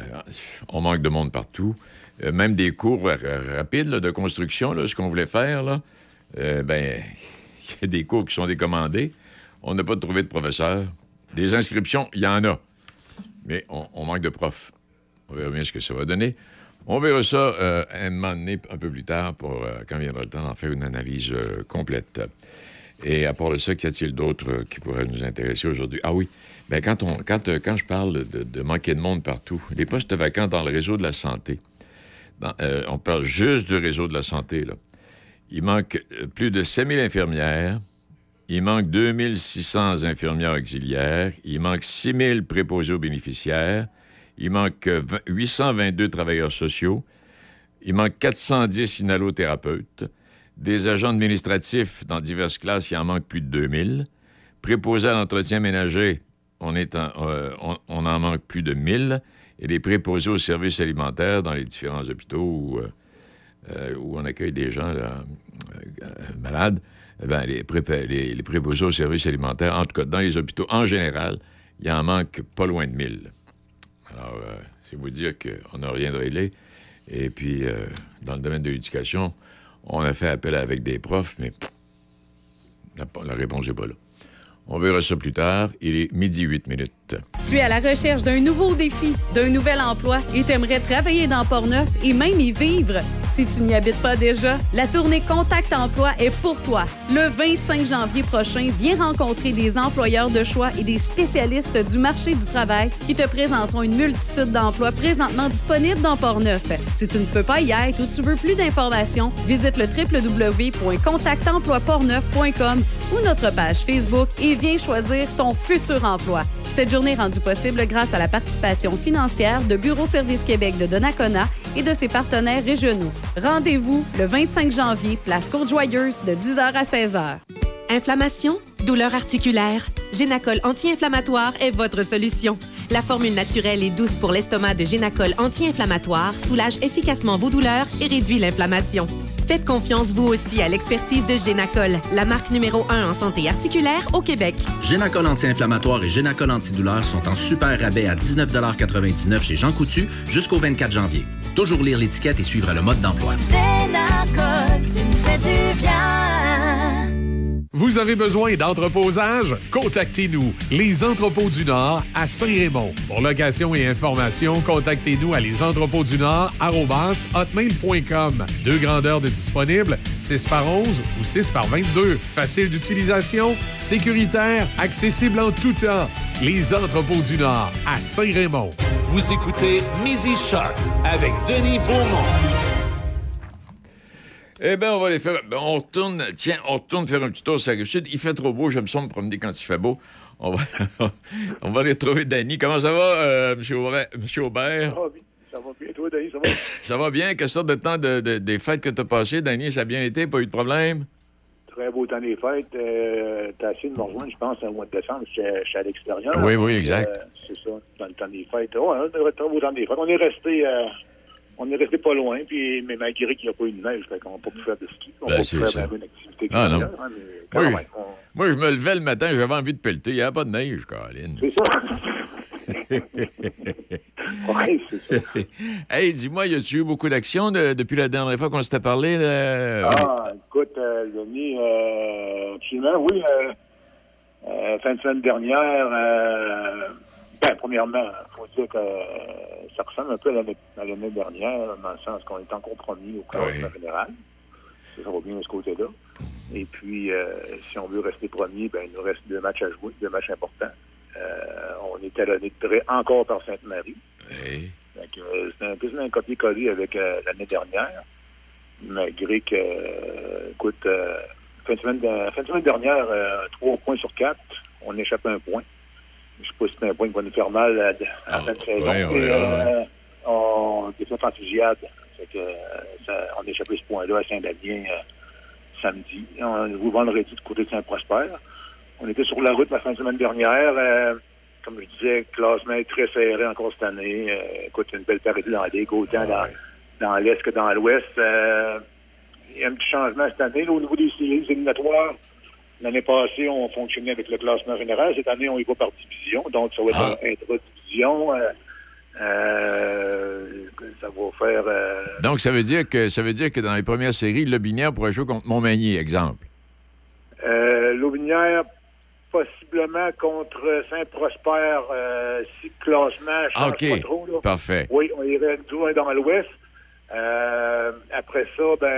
on manque de monde partout. Euh, même des cours ra- rapides de construction, là, ce qu'on voulait faire, là, euh, ben, [laughs] il y a des cours qui sont décommandés. On n'a pas trouvé de professeurs. Des inscriptions, il y en a. Mais on manque de profs. On verra bien ce que ça va donner. On verra ça euh, un peu plus tard, pour, euh, quand viendra le temps d'en faire une analyse euh, complète. Et à part de ça, qu'y a-t-il d'autre qui pourrait nous intéresser aujourd'hui? Ah oui, bien, quand, je parle de, manquer de monde partout, les postes vacants dans le réseau de la santé, on parle juste du réseau de la santé. Il manque plus de 5000 infirmières, il manque 2600 infirmières auxiliaires, il manque 6000 préposés aux bénéficiaires, il manque euh, 20 822 travailleurs sociaux, il manque 410 inhalothérapeutes, des agents administratifs dans diverses classes, il en manque plus de 2000. Préposés à l'entretien ménager, on, euh, en manque plus de 1000. Et les préposés aux services alimentaires dans les différents hôpitaux où, euh, euh, on accueille des gens malades, eh ben, les préposés aux services alimentaires, en tout cas dans les hôpitaux en général, il en manque pas loin de 1000. Alors, euh, c'est vous dire qu'on n'a rien de réglé. Et puis, euh, dans le domaine de l'éducation, on a fait appel avec des profs, mais la, la réponse n'est pas là. On verra ça plus tard. Il est midi 8 minutes. Tu es à la recherche d'un nouveau défi, d'un nouvel emploi et t'aimerais travailler dans Portneuf et même y vivre. Si tu n'y habites pas déjà, la tournée Contact Emploi est pour toi. Le 25 janvier prochain, viens rencontrer des employeurs de choix et des spécialistes du marché du travail qui te présenteront une multitude d'emplois présentement disponibles dans Portneuf. Si tu ne peux pas y être ou tu veux plus d'informations, visite le www.contactemploiportneuf.com ou notre page Facebook et viens choisir ton futur emploi. Cette journée est rendue possible grâce à la participation financière de Bureau Service Québec de Donnacona et de ses partenaires régionaux. Rendez-vous le 25 janvier, place Côte-Joyeuse, de 10h à 16h. Inflammation, douleur articulaire, Génacol anti-inflammatoire est votre solution. La formule naturelle et douce pour l'estomac de Génacol anti-inflammatoire soulage efficacement vos douleurs et réduit l'inflammation. Faites confiance vous aussi à l'expertise de Génacol, la marque numéro 1 en santé articulaire au Québec. Génacol anti-inflammatoire et Génacol antidouleur sont en super rabais à 19,99 chez Jean Coutu jusqu'au 24 janvier. Toujours lire l'étiquette et suivre le mode d'emploi. Génacol, tu me fais du bien. Vous avez besoin d'entreposage? Contactez-nous, Les Entrepôts du Nord à Saint-Raymond. Pour location et information, contactez-nous à lesentrepôtsdunord@hotmail.com. Deux grandeurs de disponibles, 6 par 11 ou 6 par 22. Facile d'utilisation, sécuritaire, accessible en tout temps. Les Entrepôts du Nord à Saint-Raymond. Vous écoutez Midi Shark avec Denis Beaumont. Eh bien, on va les faire. ben, on retourne, tiens, on retourne faire un petit tour sur la Rive-Sud. Il fait trop beau, j'aime ça me promener quand il fait beau. On va, [laughs] on va aller retrouver Danny. Comment ça va, euh, M. Aubert? Monsieur? Ça va bien, toi, Denis, ça va? [laughs] Ça va bien? Quelle sorte de temps de, de- des fêtes que tu as passé, Danny? Ça a bien été? Pas eu de problème? Très beau temps des fêtes. Euh, T'as essayé de me rejoindre, je pense, au mois de décembre. Je suis à l'extérieur. Oui, oui, exact. Euh, C'est ça, dans le temps des fêtes. Un très beau temps des fêtes. On est resté... euh, on est resté pas loin, puis, mais malgré qu'il n'y a pas eu de neige, qu'on n'a pas pu faire de ski. On Ben, pas pu ça. faire une activité Ah, non. hein, Oui. même, on- Moi, je me levais le matin, j'avais envie de pelleter. Il n'y avait pas de neige, Caroline. C'est ça. [laughs] oui, c'est ça. [laughs] hey, dis-moi, y a-tu eu beaucoup d'actions de- depuis la dernière fois qu'on s'était parlé? là? Ah, écoute, euh, Denis, euh, absolument, oui. euh, euh, fin de semaine dernière, ben, premièrement, il faut dire que ça ressemble un peu à l'année dernière, dans le sens qu'on est en compromis au classement général. Ça, va bien de ce côté-là. Et puis, euh, si on veut rester premier, ben, il nous reste deux matchs à jouer, deux matchs importants. Euh, on est talonné de près encore par Sainte-Marie. Oui. Euh, c'est un peu un copier-coller avec euh, l'année dernière. malgré que, écoute, fin, de semaine, de- fin de semaine dernière, trois points sur quatre, on échappe un point. Je sais pas si c'est un point qui va nous faire mal à, à la fin de saison. ouais, ouais, mais, ouais, euh, on défaite en fusillade. Fait que, ça- on a échappé ce point-là à Saint-Damien euh, samedi. On est vendredi du côté de Saint-Prosper. On était sur la route la fin de semaine dernière. euh, comme je disais, classement est très serré encore cette année. Euh, écoute, une belle parité dans la Ligue, autant dans, dans l'Est que dans l'Ouest. Il y a un petit changement cette année là, au niveau des séries éliminatoires. L'année passée, on fonctionnait avec le classement général. Cette année, on y va par division. Donc, ça va être un intra-division. Euh, euh, ça va faire... euh, Donc, ça veut dire que ça veut dire que dans les premières séries, le Binière pourrait jouer contre Montmagny, exemple. Euh, L'Aubinière, possiblement contre Saint-Prosper, si le classement change Ah, OK. pas trop. Là. Parfait. Oui, on irait un dans l'Ouest. Après ça, ben,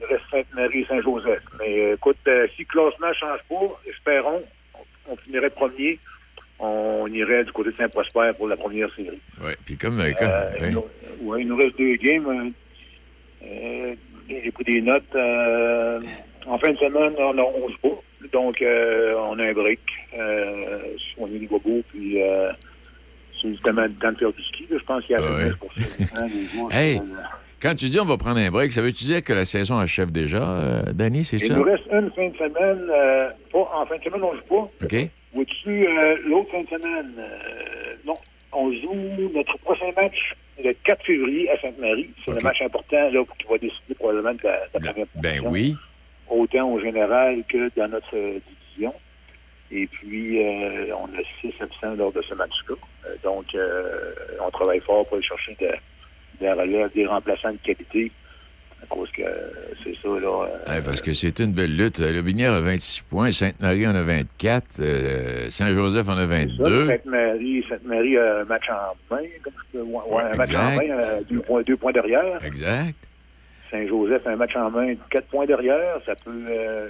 il reste Sainte-Marie et Saint-Joseph. Mais euh, écoute, euh, si le classement ne change pas, espérons, on, on finirait premier. On irait du côté de Saint-Prosper pour la première série. Oui, puis comme... euh, Euh, oui. il nous- ouais, il nous reste deux games. Euh, euh, J'ai pris des notes. En fin de semaine, on, on joue pas. Donc, on a un break. On est les bobos, puis c'est justement le temps de faire du ski. là. Je pense qu'il y a Ouais. pour ça. [laughs] hein, Hey, quand tu dis on va prendre un break, ça veut-tu dire que la saison achève déjà, euh, Danny, c'est Il ça? nous reste une fin de semaine. euh, pas, en fin de semaine, on joue pas. OK. Vois-tu, euh, l'autre fin de semaine, euh, non, on joue notre prochain match le 4 février à Sainte-Marie. C'est le match important là, qui va décider probablement de la, de la première Ben position, oui. Autant au général que dans notre division. Et puis, on a six absents lors de ce match-là. Donc, euh, on travaille fort pour aller chercher de- des relèves, des remplaçants de qualité. À cause que euh, c'est ça, là. euh, Ouais, parce que c'est une belle lutte. Le Binière a 26 points, Sainte-Marie en a 24, euh, Saint-Joseph en a 22. Sainte-Marie, Sainte-Marie a un match en main, ouais, un match en exact. main, euh, deux, points, deux points derrière. Exact. Saint-Joseph a un match en main, quatre points derrière. Ça peut. euh,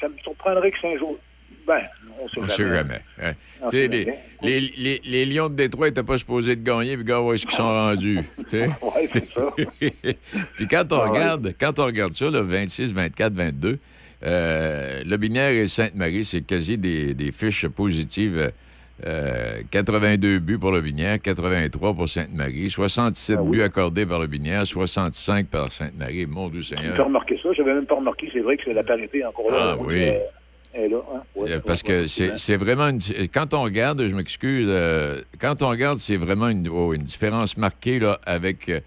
ça me surprendrait que Saint-Joseph. Ben, on jamais. sait jamais. hein. On Tu sais, sait les, jamais. les, les, les Lions de Détroit n'étaient pas supposés de gagner, puis gars, où est-ce qu'ils sont rendus? [laughs] Ouais, c'est ça. [laughs] puis quand on, Ah ouais. regarde, quand on regarde ça, là, 26, 24, 22, euh, le Binaire et Sainte-Marie, c'est quasi des, des fiches positives. Euh, 82 buts pour le Binière, 83 pour Sainte-Marie, 67 buts accordés par le Binière, 65 par Sainte-Marie. Mon Dieu J'ai Seigneur. pas remarqué ça. J'avais même pas remarqué. C'est vrai que c'est la parité encore là. Ah oui. Euh, est là. Hein? Ouais, Euh, Parce que c'est vraiment une. Quand on regarde, je m'excuse, euh, quand on regarde, c'est vraiment une, oh, une différence marquée là, avec euh,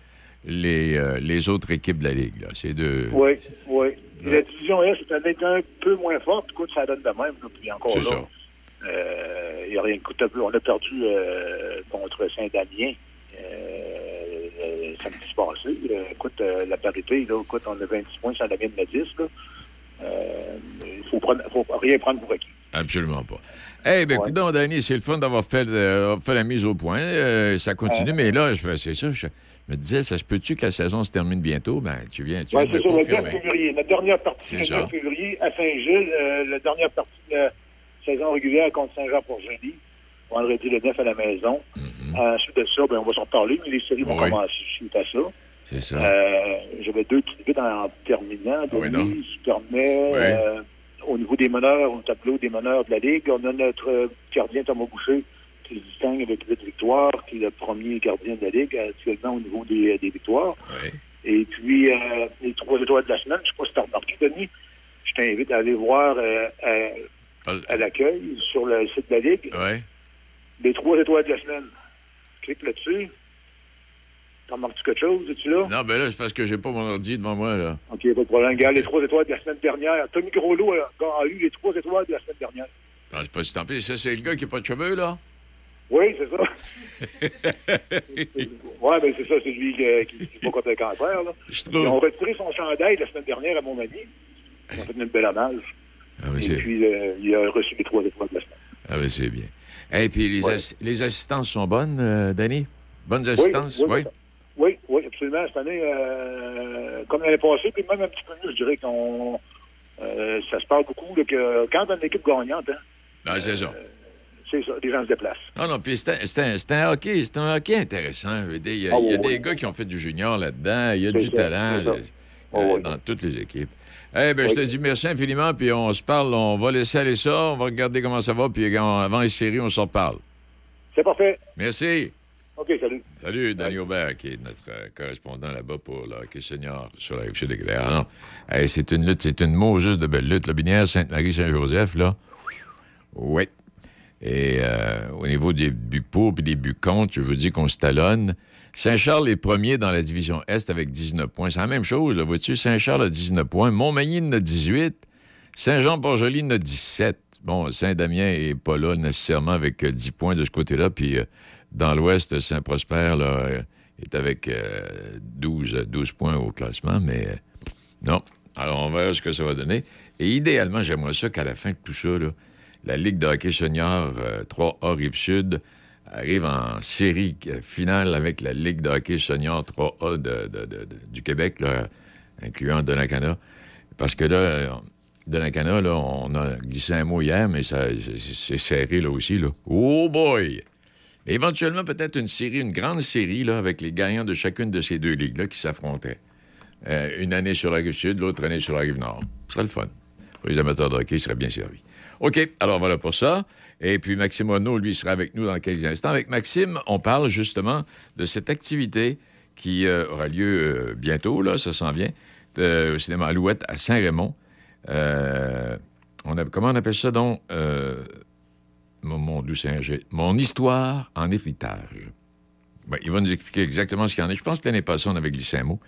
les, euh, les autres équipes de la Ligue. C'est de. Oui, oui. La division Est, c'est peut-être un peu moins forte. Écoute, ça donne de même. là. Puis encore là, ça. euh, il y a rien de coûte On a perdu contre Saint-Damien samedi passé. Écoute, la parité, là, écoute, on a 26 points, Saint-Damien de 10. Là. Euh, Il faut, prendre, faut rien prendre pour acquis. Absolument pas. Eh bien, écoute donc, Danny, c'est le fun d'avoir fait, euh, fait la mise au point. Euh, ça continue, mais là, je c'est ça. Je me disais, ça se peut-tu que la saison se termine bientôt? Ben, tu viens, tu de c'est sur le 4 confirmer. février. La dernière partie, le ça. 4 février, à Saint-Gilles. euh, la dernière partie de la saison régulière contre Saint-Jean-pour-Génie. Vendredi le 9 à la maison. Ensuite de ça, ben, on va s'en parler, mais les séries vont commencer suite à ça. C'est ça. Euh, J'avais deux petites bits en terminant. Ah oui, permet, Oui. euh, au niveau des meneurs, au tableau des meneurs de la Ligue, on a notre gardien Thomas Boucher qui se distingue avec 8 victoires, qui est le premier gardien de la Ligue actuellement au niveau des, des victoires. Et puis, euh, les trois étoiles de la semaine, je ne sais pas si tu as remarqué, Denis, je t'invite à aller voir à, à l'accueil sur le site de la Ligue. Les trois étoiles de la semaine. Clique là-dessus. T'en remarques-tu quelque chose? Es-tu là? Non, ben là, c'est parce que j'ai pas mon ordi devant moi, là. OK, pas de problème. Regarde les trois étoiles de la semaine dernière. Tommy Groslo a, a eu les trois étoiles de la semaine dernière. Ah, c'est pas si tant pis. Ça, c'est le gars qui n'a pas de cheveux, là? Oui, c'est ça. [laughs] Oui, ben c'est ça, c'est lui euh, qui qui va contre le cancer. Là. Ils ont retiré son chandail la semaine dernière à Montmagny. Ils ont fait une belle hommage. Ah, oui, Et puis, euh, il a reçu les trois étoiles de la semaine. Ah oui, c'est bien. Et puis, les, Ouais. les assistances sont bonnes, euh, Danny? Bonnes Oui, assistances? oui, Oui, oui, absolument. Cette année, euh, comme l'année passée, puis même un petit peu mieux, je dirais qu'on. euh, ça se parle beaucoup là, que quand on a une équipe gagnante, hein, Ah, c'est ça. c'est ça, les gens se déplacent. Non, non, puis c'est un, hockey, c'est un hockey intéressant. Je veux dire, Il y a, Ah, il y a oui, des oui. gars qui ont fait du junior là-dedans, il y a du ça, talent euh, dans toutes les équipes. Eh ben, je te dis merci infiniment, puis on se parle, on va laisser aller ça, on va regarder comment ça va, puis avant les séries, on s'en reparle. C'est parfait. Merci. OK, salut. Salut, Danny Aubert, qui est notre euh, correspondant là-bas pour le hockey senior sur la rive sud de. Ah Hey, c'est une lutte, c'est une mot juste de belle lutte. La Binière, Sainte-Marie, Saint-Joseph, là. Oui. Et euh, au niveau des buts pour et des buts contre, je veux dire qu'on se talonne. Saint-Charles est premier dans la division Est avec 19 points. C'est la même chose, là, vois-tu? Saint-Charles a 19 points. Montmagny en a 18. Saint-Jean-Port-Joli en a 17. Bon, Saint-Damien n'est pas là nécessairement avec euh, 10 points de ce côté-là. Puis euh, dans l'Ouest, Saint-Prosper euh, est avec euh, 12, 12 points au classement. Mais euh, non. Alors, on verra ce que ça va donner. Et idéalement, j'aimerais ça qu'à la fin de tout ça, là, la Ligue de hockey senior euh, 3A Rive-Sud arrive en série euh, finale avec la Ligue de hockey senior 3A de- de- de- de- du Québec, incluant Donnacana. Parce que là, euh, Donnacana, là, on a glissé un mot hier, mais c'est serré là aussi. Là. Oh boy! Éventuellement, peut-être une série, une grande série, là, avec les gagnants de chacune de ces deux ligues-là qui s'affrontaient. Euh, une année sur la rive sud, l'autre année sur la rive nord. Ce serait le fun. Pour les amateurs de hockey, ils seraient bien servis. OK, alors voilà pour ça. Et puis Maxime Renault, lui, sera avec nous dans quelques instants. Avec Maxime, on parle justement de cette activité qui euh, aura lieu euh, bientôt, là, ça s'en vient, au cinéma Alouette à Saint-Raymond. On a, comment on appelle ça donc? Euh, mon, mon histoire en héritage. Ben, il va nous expliquer exactement ce qu'il y en est. Je pense que l'année passée, on avait glissé un mot.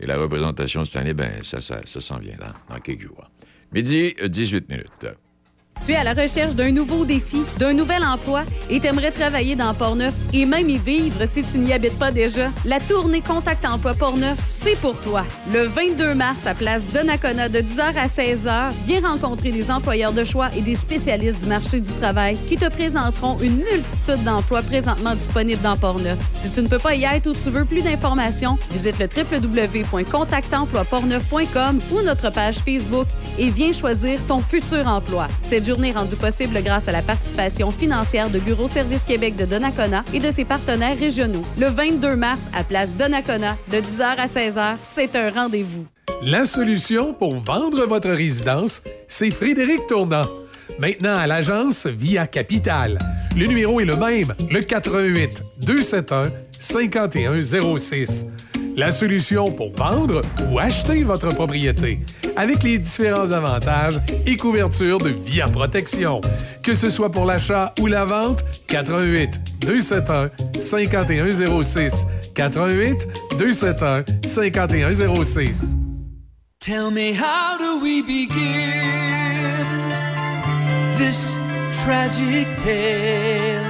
Et la représentation de cette année, ben, ça, ça, ça s'en vient dans, quelques jours. Midi, euh, 18 minutes. Tu es à la recherche d'un nouveau défi, d'un nouvel emploi et t'aimerais travailler dans Portneuf et même y vivre si tu n'y habites pas déjà? La tournée Contact Emploi Portneuf, c'est pour toi. Le 22 mars, à place Donnacona de 10h à 16h, viens rencontrer des employeurs de choix et des spécialistes du marché du travail qui te présenteront une multitude d'emplois présentement disponibles dans Portneuf. Si tu ne peux pas y être ou tu veux plus d'informations, visite le www.contactemploiportneuf.com ou notre page Facebook et viens choisir ton futur emploi. Journée rendue possible grâce à la participation financière de Bureau Service Québec de Donnacona et de ses partenaires régionaux. Le 22 mars, à place Donnacona, de 10h à 16h, c'est un rendez-vous. La solution pour vendre votre résidence, c'est Frédéric Tournant. Maintenant à l'agence via Capital. Le numéro est le même, le 88 271 5106. La solution pour vendre ou acheter votre propriété avec les différents avantages et couvertures de Via Protection. Que ce soit pour l'achat ou la vente, 88 271 5106. 88 271 5106. Tell me, how do we begin this tragic tale?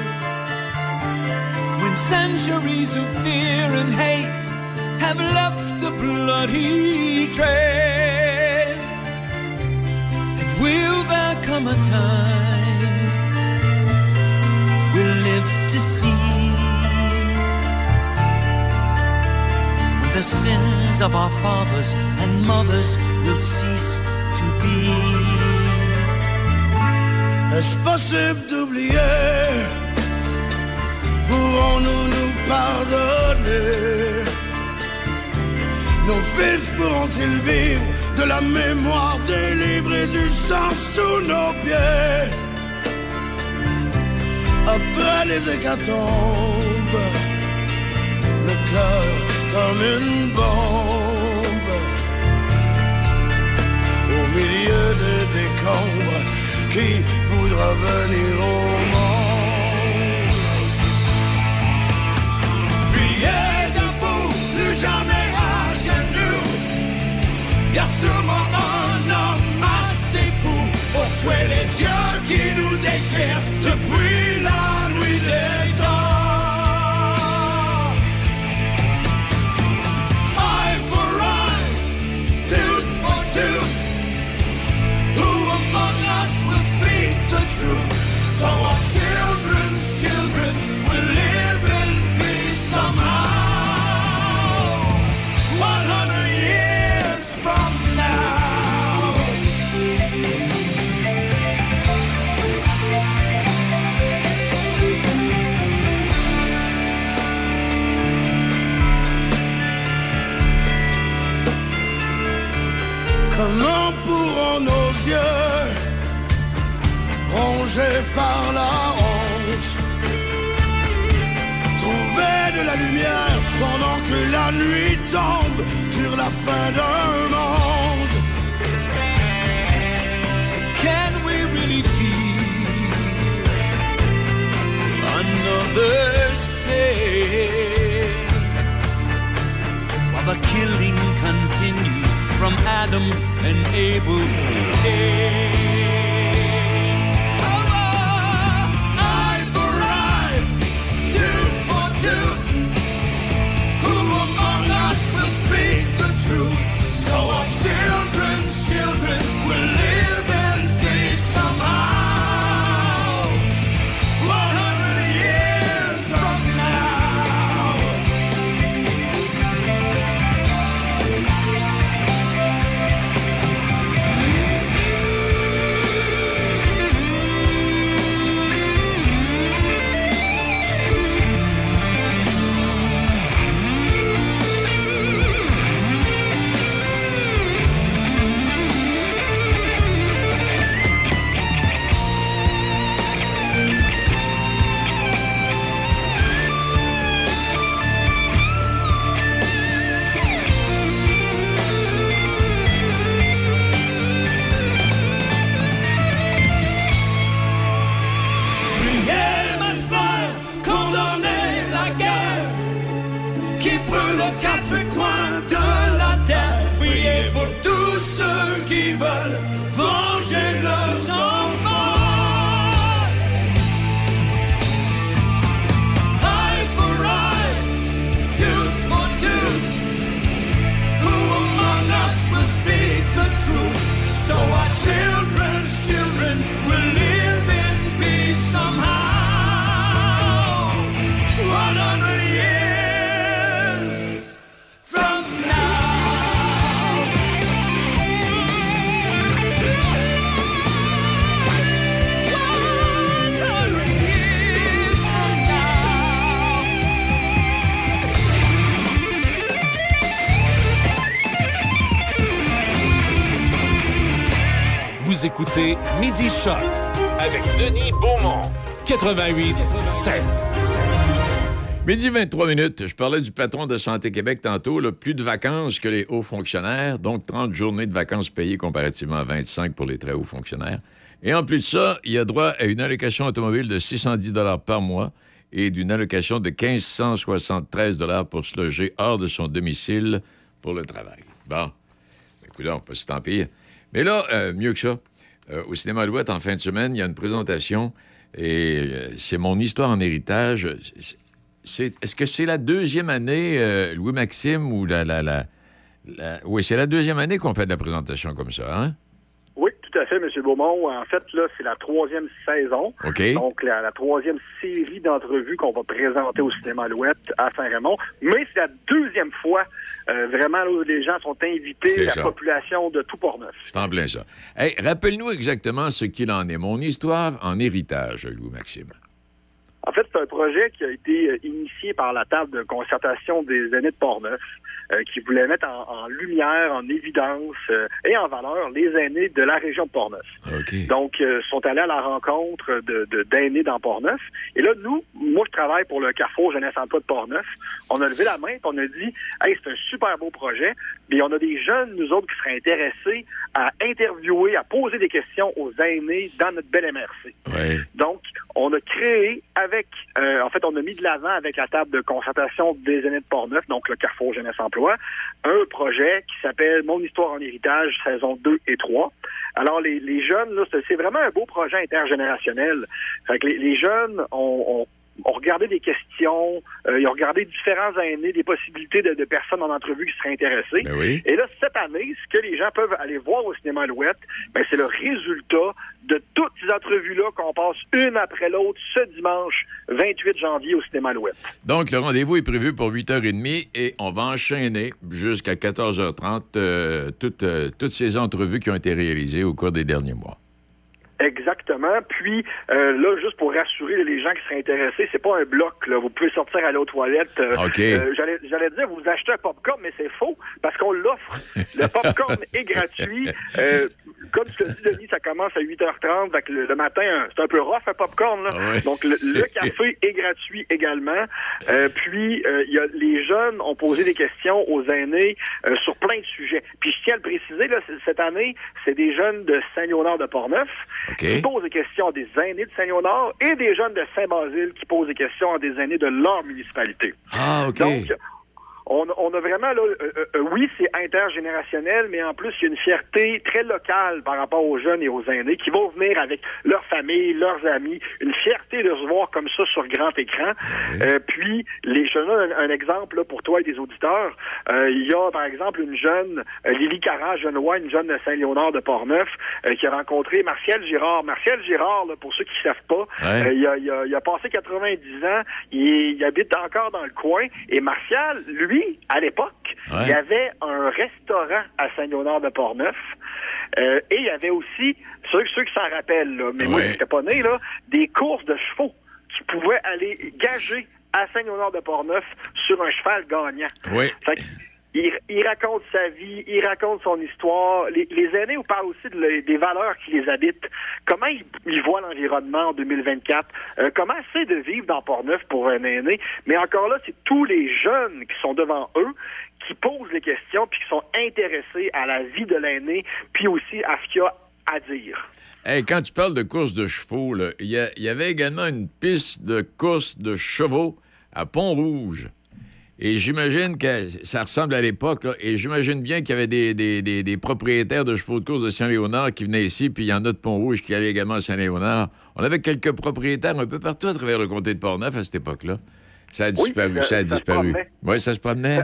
When centuries of fear and hate have left a bloody trail, and will there come a time we'll live to see? when the sins of our fathers and mothers will cease to be. Est-ce possible d'oublier Pourrons-nous nous pardonner Nos fils pourront-ils vivre de la mémoire et du sang sous nos pieds? Après les hécatombes, le cœur comme une bombe au milieu des décombres qui voudra venir au monde. Y a sûrement un homme assez fou pour tuer les dieux qui nous déchirent depuis yeux, rongés par la honte. Trouver de la lumière pendant que la nuit tombe sur la fin d'un monde. Can we really feel another's pain? While the killing continues from Adam and Abel to Cain. Écoutez Midi Choc avec Denis Beaumont, 88 7. Midi 23 minutes. Je parlais du patron de Santé Québec tantôt. là, plus de vacances que les hauts fonctionnaires, donc 30 journées de vacances payées comparativement à 25 pour les très hauts fonctionnaires. Et en plus de ça, il a droit à une allocation automobile de 610 par mois et d'une allocation de 1573 pour se loger hors de son domicile pour le travail. Bon, écoute, on peut se tant pire. Mais là, euh, mieux que ça, euh, au cinéma Alouette, en fin de semaine, il y a une présentation et euh, c'est mon histoire en héritage. Est-ce que c'est la deuxième année, Louis-Maxime, ou la- la- Oui, c'est la deuxième année qu'on fait de la présentation comme ça, hein? Oui, tout à fait, M. Beaumont. En fait, là, c'est la troisième saison. OK. Donc, la, la troisième série d'entrevues qu'on va présenter au cinéma Alouette à Saint-Raymond. Mais c'est la deuxième fois, euh, vraiment, là, où les gens sont invités, la ça. population de tout Portneuf. C'est en plein ça. Hey, rappelle-nous exactement ce qu'il en est. Mon histoire en héritage, Louis-Maxime. En fait, c'est un projet qui a été euh, initié par la table de concertation des aînés de Portneuf, euh, qui voulait mettre en, en lumière, en évidence euh, et en valeur les aînés de la région de Portneuf. Donc, euh, sont allés à la rencontre de d'aînés dans Portneuf. Et là, nous, moi, je travaille pour le Carrefour Jeunesse Emploi de Portneuf. On a levé la main et on a dit, hey, c'est un super beau projet. Mais on a des jeunes, nous autres, qui seraient intéressés à interviewer, à poser des questions aux aînés dans notre belle MRC. Donc, on a créé avec, euh, en fait, on a mis de l'avant avec la table de concertation des aînés de Portneuf, donc le Carrefour Jeunesse Emploi, un projet qui s'appelle Mon histoire en héritage, saison 2 et 3. Alors, les, jeunes, c'est- vraiment un beau projet intergénérationnel. Les, jeunes ont- ont regardé des questions, euh, ils ont regardé différents aînés, des possibilités de, de personnes en entrevue qui seraient intéressées. Ben oui. Et là, cette année, ce que les gens peuvent aller voir au cinéma Alouette, ben, c'est le résultat de toutes ces entrevues-là qu'on passe une après l'autre ce dimanche 28 janvier au cinéma Alouette. Donc, le rendez-vous est prévu pour 8h30 et on va enchaîner jusqu'à 14h30 euh, toutes, euh, toutes ces entrevues qui ont été réalisées au cours des derniers mois. Exactement. Puis euh, là, juste pour rassurer les gens qui seraient intéressés, c'est pas un bloc. Là. Vous pouvez sortir aller aux toilettes. euh, OK. euh, J'allais j'allais dire, vous achetez un popcorn, mais c'est faux parce qu'on l'offre. Le [laughs] popcorn est gratuit. Euh, comme tu l'as dit, Denis, ça commence à 8h30. Fait que le, le matin, c'est un peu rough à popcorn. Là. Ah ouais. Donc, le, le [laughs] café est gratuit également. Euh, puis, il y a, les jeunes ont posé des questions aux aînés euh, sur plein de sujets. Puis, je tiens à le préciser, là, cette année, c'est des jeunes de Saint-Léonard de Portneuf qui posent des questions à des aînés de Saint-Léonard et des jeunes de Saint-Basile qui posent des questions à des aînés de leur municipalité. Ah, OK. Donc, on, on a vraiment là, euh, euh, euh, oui, c'est intergénérationnel, mais en plus, il y a une fierté très locale par rapport aux jeunes et aux aînés qui vont venir avec leur famille, leurs amis, une fierté de se voir comme ça sur grand écran. Euh, puis, les, je donne un, un exemple là, pour toi et des auditeurs. Euh, il y a, par exemple, une jeune, euh, Lily Caran Genois, une jeune de Saint-Léonard de Portneuf, euh, qui a rencontré Martial Girard. Martial Girard, là, pour ceux qui ne savent pas, il, a, il a- il a passé 90 ans, il, il habite encore dans le coin, et Martial, lui, à l'époque, Ouais. il y avait un restaurant à Saint-Léonard de Portneuf, euh, et il y avait aussi, ceux, ceux qui s'en rappellent, là, mais moi, je n'étais pas né, là, des courses de chevaux qui pouvaient aller gager à Saint-Léonard de Portneuf sur un cheval gagnant. Oui. Il, raconte sa vie, il raconte son histoire. Les, aînés vous parlent aussi des valeurs qui les habitent. Comment ils, voient l'environnement en 2024. Euh, comment c'est de vivre dans Port-Neuf pour un aîné? Mais encore là, c'est tous les jeunes qui sont devant eux qui posent les questions puis qui sont intéressés à la vie de l'aîné puis aussi à ce qu'il y a à dire. Hey, quand tu parles de course de chevaux, il y, y avait également une piste de course de chevaux à Pont-Rouge. Et j'imagine que ça ressemble à l'époque, et j'imagine bien qu'il y avait des, des- des- des propriétaires de chevaux de course de Saint-Léonard qui venaient ici, puis il y en a de Pont-Rouge qui allaient également à Saint-Léonard. On avait quelques propriétaires un peu partout à travers le comté de Portneuf à cette époque-là. Ça a disparu, ça- ça, a ça se disparu. Oui, ça se promenait.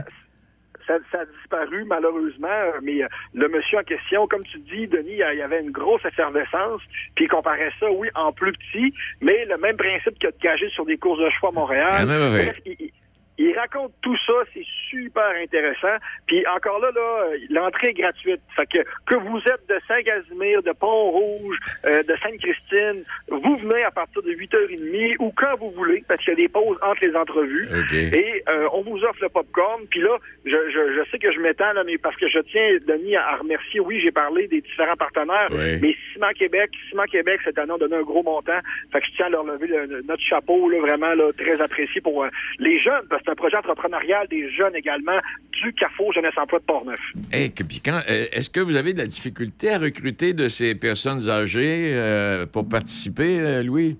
ça, ça a disparu malheureusement, euh, mais euh, le monsieur en question, comme tu dis, Denis, euh, il y avait une grosse effervescence, puis il comparait ça, oui, en plus petit, mais le même principe que de gager sur des courses de chevaux à Montréal. Bref, il, il- raconte tout ça, c'est super intéressant. Puis encore là, là, l'entrée est gratuite. Fait que que vous êtes de Saint-Casimir, de Pont-Rouge, euh, de Sainte-Christine, vous venez à partir de 8h30 ou quand vous voulez, parce qu'il y a des pauses entre les entrevues. Et euh, on vous offre le popcorn. Puis là, je, je, je sais que je m'étends, là, mais parce que je tiens, Denis, à, remercier. Oui, j'ai parlé des différents partenaires, Oui. mais Ciment Québec, Ciment Québec, cette année, a donné un gros montant. Fait que je tiens à leur lever le- notre chapeau, là, vraiment là, très apprécié pour euh, les jeunes, parce c'est un projet entrepreneurial des jeunes également du Carrefour Jeunesse Emploi de Portneuf. Hey, que- puis quand, euh, est-ce que vous avez de la difficulté à recruter de ces personnes âgées euh, pour participer, euh, Louis?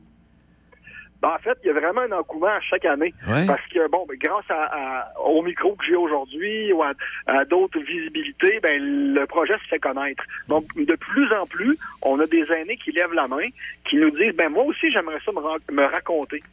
Ben, en fait, il y a vraiment un engouement à chaque année. Ouais. Parce que, bon, ben, grâce à, à- au micro que j'ai aujourd'hui ou à, à d'autres visibilités, ben, le projet se fait connaître. Donc, de plus en plus, on a des aînés qui lèvent la main, qui nous disent, ben, moi aussi, j'aimerais ça me raconter.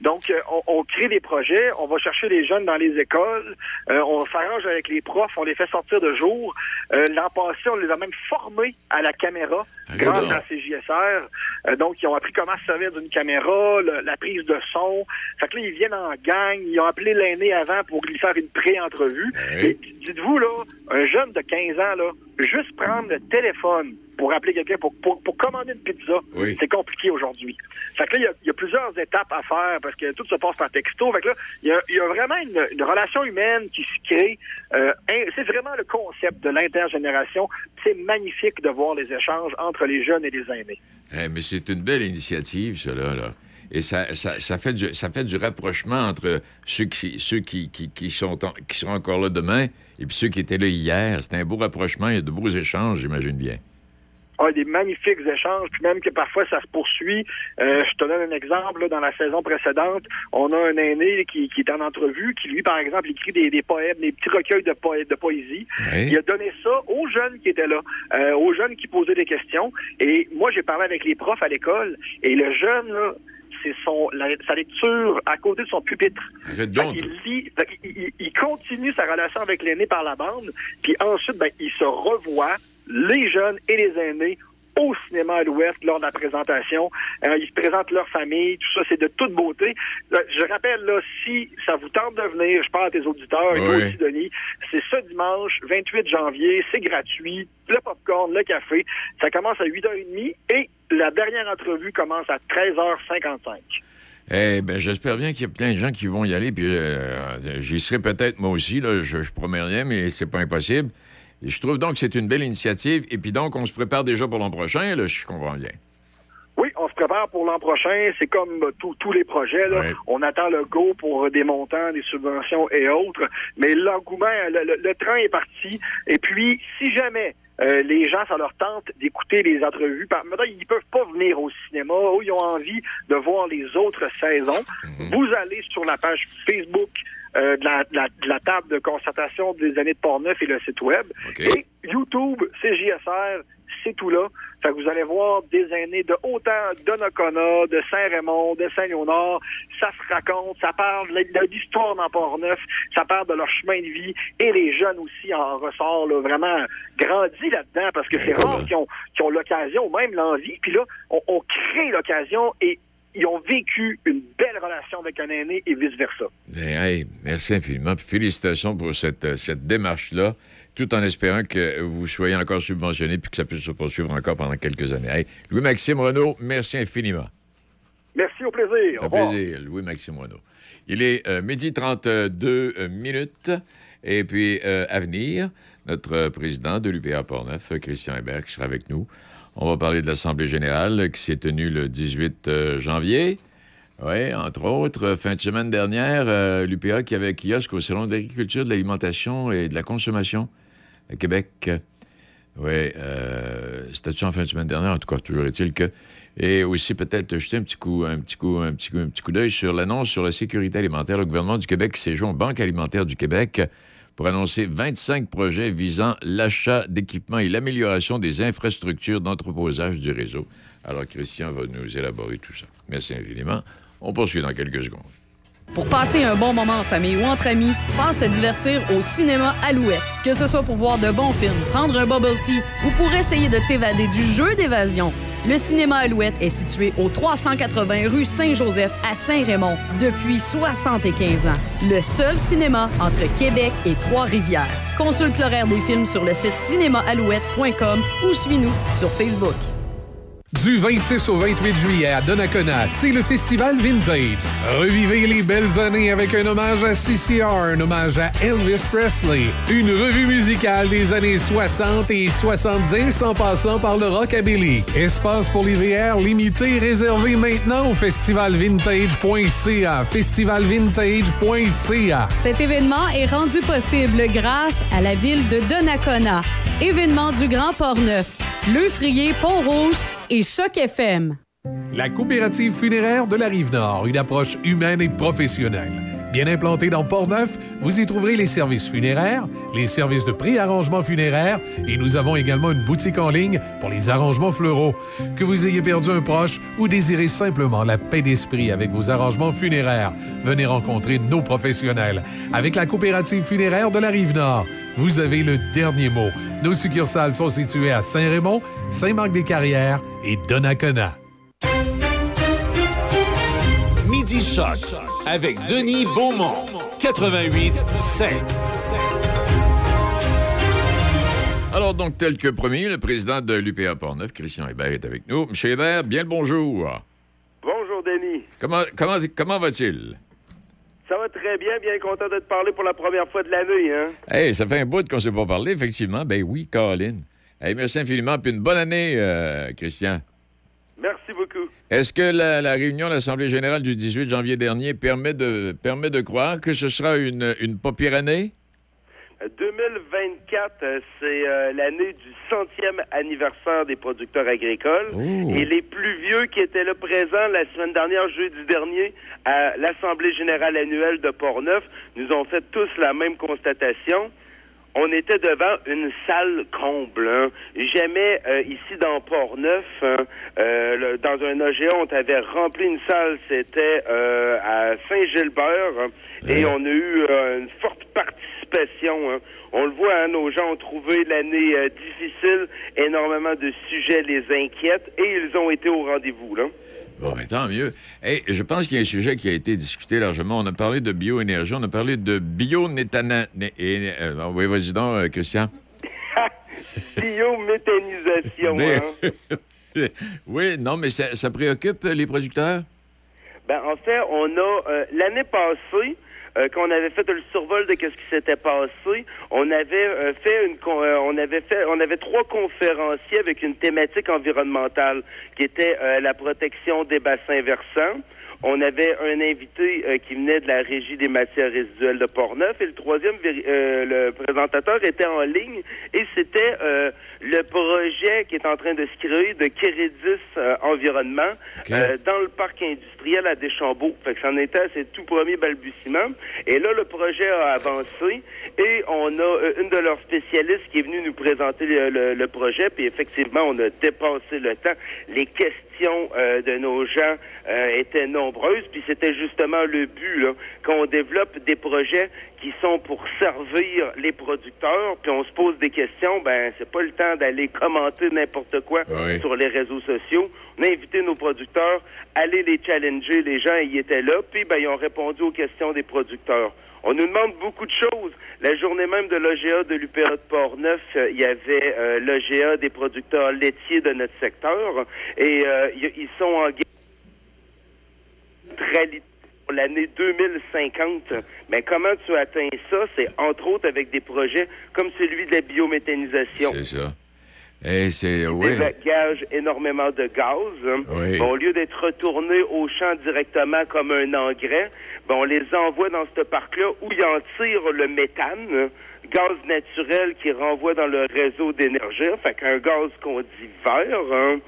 Donc, euh, on, on crée des projets, on va chercher des jeunes dans les écoles, euh, on s'arrange avec les profs, on les fait sortir de jour. Euh, L'an passé, on les a même formés à la caméra grâce donc. à CJSR. Euh, donc, ils ont appris comment se servir d'une caméra, le- la prise de son. Fait que là, ils viennent en gang, ils ont appelé l'aîné avant pour lui faire une pré-entrevue. Et dites-vous, là, un jeune de 15 ans, là, juste prendre le téléphone pour appeler quelqu'un pour, pour, pour commander une pizza, Oui. c'est compliqué aujourd'hui. Fait que là, il y a- il y, a plusieurs étapes à faire parce que tout se passe par texto. Fait que là, il y a, il y a vraiment une, une relation humaine qui se crée. Euh, c'est vraiment le concept de l'intergénération. C'est magnifique de voir les échanges entre les jeunes et les aînés. Eh, mais c'est une belle initiative, cela, là. Et ça, ça, ça fait du, ça fait du rapprochement entre ceux qui, ceux qui, qui, qui sont en- qui seront encore là demain et puis ceux qui étaient là hier. C'est un beau rapprochement, il y a de beaux échanges, j'imagine bien. Ah, des magnifiques échanges, puis même que parfois ça se poursuit. Euh, je te donne un exemple, là, dans la saison précédente, on a un aîné qui, qui est en entrevue, qui lui, par exemple, écrit des, des poèmes, des petits recueils de, poé- de poésie. Oui. Il a donné ça aux jeunes qui étaient là, euh, aux jeunes qui posaient des questions. Et moi, j'ai parlé avec les profs à l'école, et le jeune, là, c'est son la- sa lecture à côté de son pupitre. Donc. qu'il lit, qu'il- il, il continue sa relation avec l'aîné par la bande, puis ensuite, ben, il se revoit, les jeunes et les aînés, au cinéma à l'Ouest lors de la présentation. Euh, ils se présentent leur famille, tout ça, c'est de toute beauté. Euh, je rappelle, là, si ça vous tente de venir, je parle à tes auditeurs, et toi Oui. aussi, Denis, c'est ce dimanche, 28 janvier, c'est gratuit, le popcorn, le café, ça commence à 8h30 et la dernière entrevue commence à 13h55. Eh ben, j'espère bien qu'il y a plein de gens qui vont y aller, puis euh, j'y serai peut-être moi aussi, là, je, je promets rien, mais c'est pas impossible. Et je trouve donc que c'est une belle initiative. Et puis donc, on se prépare déjà pour l'an prochain, là, je comprends bien. Oui, on se prépare pour l'an prochain. C'est comme euh, tous- les projets. Là. Ouais. On attend le go pour des montants, des subventions et autres. Mais l'engouement, le, le- le train est parti. Et puis, si jamais euh, les gens, ça leur tente d'écouter les entrevues, par- maintenant, ils peuvent pas venir au cinéma ou ils ont envie de voir les autres saisons. Vous allez sur la page Facebook euh, de, la, de la- de la table de concertation des années de Portneuf et le site web. Et YouTube, CJSR, c'est tout là. Fait que vous allez voir des aînés de autant d'Onnacona, de Saint-Raymond, de Saint-Léonard. Ça se raconte, ça parle de de l'histoire dans Port-Neuf, ça parle de leur chemin de vie. Et les jeunes aussi en ressortent là, vraiment grandis là-dedans parce que c'est rare qu'ils ont, qu'ils ont l'occasion ou même l'envie. Puis là, on, on crée l'occasion et ils ont vécu une belle relation avec un aîné et vice-versa. Ben, hey, merci infiniment. Puis félicitations pour cette, euh, cette démarche-là, tout en espérant que vous soyez encore subventionné puis que ça puisse se poursuivre encore pendant quelques années. Hey, Louis-Maxime Renault, merci infiniment. Merci, au plaisir. Au plaisir, Louis-Maxime Renault. Il est euh, midi 32 euh, minutes. Et puis, euh, à venir, notre président de l'UPA Portneuf, Christian Hébert, qui sera avec nous. On va parler de l'Assemblée générale qui s'est tenue le 18 euh, janvier. Oui, entre autres, euh, fin de semaine dernière, euh, l'UPA qui avait kiosque au Salon d'agriculture, de l'alimentation et de la consommation à Québec. Oui, euh, c'était en fin de semaine dernière, en tout cas, toujours est-il que. Et aussi peut-être jeter un petit coup, d'œil sur l'annonce sur la sécurité alimentaire. Le gouvernement du Québec joint aux Banque alimentaire du Québec pour annoncer 25 projets visant l'achat d'équipements et l'amélioration des infrastructures d'entreposage du réseau. Alors, Christian va nous élaborer tout ça. Merci infiniment. On poursuit dans quelques secondes. Pour passer un bon moment en famille ou entre amis, passe te divertir au cinéma Alouette. Que ce soit pour voir de bons films, prendre un bubble tea ou pour essayer de t'évader du jeu d'évasion, le cinéma Alouette est situé au 380 rue Saint-Joseph à Saint-Raymond depuis 75 ans. Le seul cinéma entre Québec et Trois-Rivières. Consulte l'horaire des films sur le site cinémaalouette.com ou suis-nous sur Facebook. Du 26 au 28 juillet à Donnacona, c'est le festival Vintage. Revivez les belles années avec un hommage à CCR, un hommage à Elvis Presley, une revue musicale des années 60 et 70 en passant par le rockabilly. Espace pour les limité réservé maintenant au festivalvintage.ca. Festivalvintage.ca. Cet événement est rendu possible grâce à la ville de Donnacona. Événement du Grand Port-Neuf, Le Frier, Pont-Rouge et Choc FM. La coopérative funéraire de la Rive-Nord, une approche humaine et professionnelle. Bien implantée dans Port-Neuf, vous y trouverez les services funéraires, les services de pré-arrangement funéraire et nous avons également une boutique en ligne pour les arrangements fleuraux. Que vous ayez perdu un proche ou désirez simplement la paix d'esprit avec vos arrangements funéraires, venez rencontrer nos professionnels. Avec la coopérative funéraire de la Rive-Nord, vous avez le dernier mot. Nos succursales sont situées à Saint-Raymond, Saint-Marc-des-Carrières et Donnacona. Midi Choc avec Denis Beaumont. 88 5. Alors, donc, tel que promis, le président de l'UPA Portneuf, Christian Hébert, est avec nous. Monsieur Hébert, bien le bonjour. Bonjour, Denis. Comment, comment, comment va-t-il? Ça va très bien, bien content de te parler pour la première fois de l'année, hein? Hey, ça fait un bout qu'on ne s'est pas parlé, effectivement. Ben oui, Caroline. Hey, merci infiniment, puis une bonne année, euh, Christian. Merci beaucoup. Est-ce que la, la réunion de l'Assemblée générale du 18 janvier dernier permet de, permet de croire que ce sera une, une pas pire année? Euh, 2024, euh, c'est euh, l'année du centième anniversaire des producteurs agricoles. Oh. Et les plus vieux qui étaient là présents la semaine dernière, jeudi dernier, à l'Assemblée générale annuelle de Portneuf, nous ont fait tous la même constatation. On était devant une salle comble. hein. Jamais euh, ici dans Port-Neuf, hein, euh, le- dans un OGA, on avait rempli une salle. C'était euh, à Saint-Gilbert. hein, et on a eu une forte participation. hein. On le voit, hein, nos gens ont trouvé l'année difficile. Énormément de sujets les inquiètent et ils ont été au rendez-vous. Là. Bon, ben, tant mieux. Hey, je pense qu'il y a un sujet qui a été discuté largement. On a parlé de bioénergie, on a parlé de bionétana... né- et- euh, oui, vas-y donc, euh, Christian. [laughs] Biométhanisation. hein. [laughs] oui, non, mais ça, ça préoccupe les producteurs? Ben, en fait, on a euh, l'année passée, euh, quand on avait fait le survol de qu'est-ce qui s'était passé, on avait euh, fait une, euh, on avait fait, on avait trois conférenciers avec une thématique environnementale qui était euh, la protection des bassins versants. On avait un invité euh, qui venait de la Régie des matières résiduelles de Portneuf et le troisième, euh, le présentateur était en ligne et c'était euh, le projet qui est en train de se créer de Kérédis euh, Environnement euh, dans le parc industriel à Deschambault. Fait que c'en était à ses tout premiers balbutiements. Et là, le projet a avancé et on a euh, une de leurs spécialistes qui est venue nous présenter le, le- le projet. Puis effectivement, on a dépassé le temps. Les questions euh, de nos gens euh, étaient nombreuses. Puis c'était justement le but, là, qu'on développe des projets qui sont pour servir les producteurs, puis on se pose des questions, ben c'est pas le temps d'aller commenter n'importe quoi sur les réseaux sociaux. On a invité nos producteurs, aller les challenger, les gens y étaient là, puis ben ils ont répondu aux questions des producteurs. On nous demande beaucoup de choses. La journée même de l'OGA de l'UPA de Portneuf, euh, il y avait euh, l'OGA des producteurs laitiers de notre secteur, et euh, ils sont en guerre pour l'année 2050. Mais comment tu atteins ça? C'est entre autres avec des projets comme celui de la biométhanisation. C'est ça. Et c'est, oui. énormément de gaz. Oui. Bon, au lieu d'être retourné au champ directement comme un engrais, ben, on les envoie dans ce parc-là où ils en tirent le méthane, gaz naturel qui renvoie dans le réseau d'énergie, fait qu'un gaz qu'on dit vert, hein,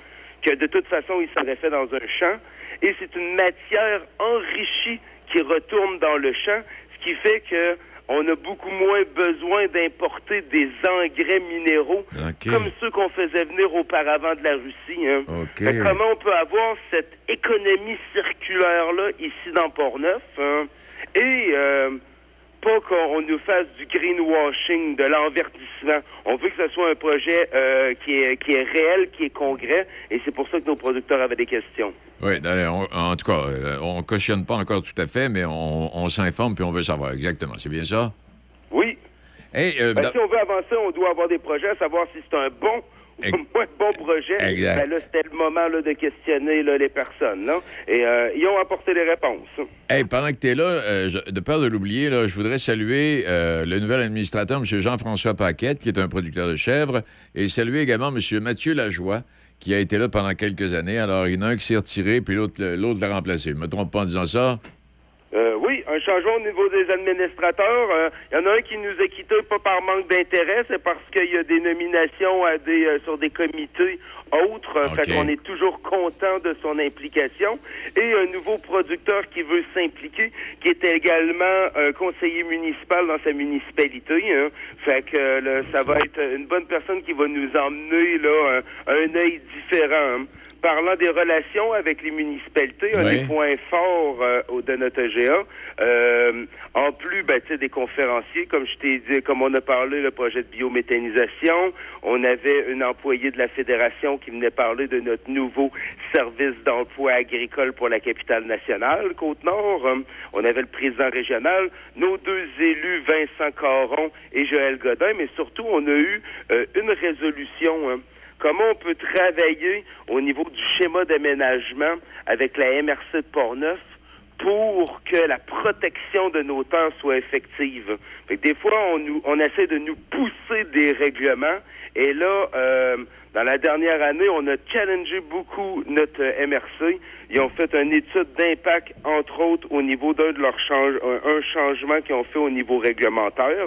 que de toute façon il serait fait dans un champ, et c'est une matière enrichie qui retourne dans le champ, ce qui fait que on a beaucoup moins besoin d'importer des engrais minéraux comme ceux qu'on faisait venir auparavant de la Russie. hein. Comment on peut avoir cette économie circulaire-là ici dans Port-Neuf hein, et euh, pas qu'on nous fasse du greenwashing, de l'envertissement. On veut que ce soit un projet euh, qui, est, qui est réel, qui est concret, et c'est pour ça que nos producteurs avaient des questions. Oui, d'ailleurs, on- en tout cas, euh, on cautionne pas encore tout à fait, mais on, on s'informe puis on veut savoir exactement. C'est bien ça? Oui. Hey, euh, Ben, dans- si on veut avancer, on doit avoir des projets, savoir si c'est un bon [laughs] moins bon projet. Ben là, c'était le moment là, de questionner là, les personnes. Là, et euh, ils ont apporté les réponses. Hey, pendant que tu es là, euh, je- de peur de l'oublier, je voudrais saluer euh, le nouvel administrateur, M. Jean-François Paquette, qui est un producteur de chèvres, et saluer également M. Mathieu Lajoie, qui a été là pendant quelques années. Alors, il y en a un qui s'est retiré, puis l'autre l'a remplacé. Je me trompe pas en disant ça? Euh, oui, un changement au niveau des administrateurs. Euh, Il y en a un qui nous a quittés pas par manque d'intérêt, c'est parce qu'il y a des nominations à des, euh, sur des comités autres. Euh, Fait qu'on est toujours content de son implication. Et un nouveau producteur qui veut s'impliquer, qui est également un conseiller municipal dans sa municipalité. hein. Fait que euh, là, ça va être une bonne personne qui va nous emmener là un, un œil différent. hein. Parlant des relations avec les municipalités, un Oui. des points forts euh, au- de notre GA, euh, en plus ben, tu sais, des conférenciers, comme je t'ai dit, comme on a parlé, le projet de biométhanisation, on avait une employée de la Fédération qui venait parler de notre nouveau service d'emploi agricole pour la capitale nationale, Côte-Nord. Euh, on avait le président régional, nos deux élus, Vincent Caron et Joël Godin, mais surtout, on a eu euh, une résolution hein, comment on peut travailler au niveau du schéma d'aménagement avec la MRC de Portneuf pour que la protection de nos terres soit effective? Des fois, on essaie de nous pousser des règlements. Et là, euh, dans la dernière année, on a challengé beaucoup notre euh, MRC. Ils ont fait une étude d'impact, entre autres, au niveau d'un de leurs change, un, changement qu'ils ont fait au niveau réglementaire.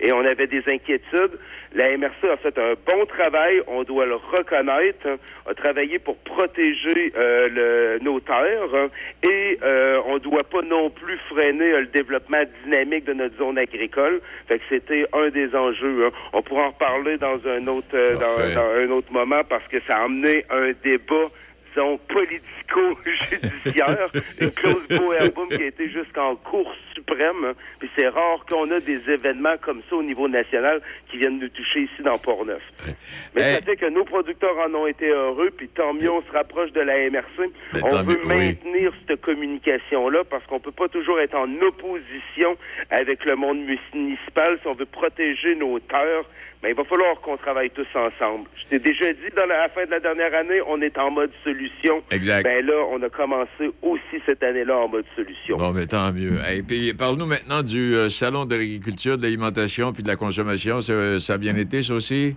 Et on avait des inquiétudes. La MRC a fait un bon travail, on doit le reconnaître, a travaillé pour protéger euh, le- nos terres et euh, on ne doit pas non plus freiner euh, le développement dynamique de notre zone agricole. Fait que c'était un des enjeux. hein. On pourra en reparler dans un autre euh, dans un autre moment parce que ça a amené un débat disons, politico-judiciaire, [laughs] une clause Boerboom qui a été jusqu'en Cour suprême. hein. Puis c'est rare qu'on a des événements comme ça au niveau national qui viennent nous toucher ici dans Port-Neuf. Mais ça fait que nos producteurs en ont été heureux, puis tant mieux, on se rapproche de la MRC. Ben, on veut mieux, oui. maintenir cette communication-là parce qu'on peut pas toujours être en opposition avec le monde municipal si on veut protéger nos terres. Mais il va falloir qu'on travaille tous ensemble. Je t'ai déjà dit, dans la, à la fin de la dernière année, on est en mode solution. Exact. Ben là, on a commencé aussi cette année-là en mode solution. Bon, mais tant mieux. Et puis, parle-nous maintenant du euh, Salon de l'agriculture, de l'alimentation puis de la consommation. Ça, ça a bien été, ça aussi?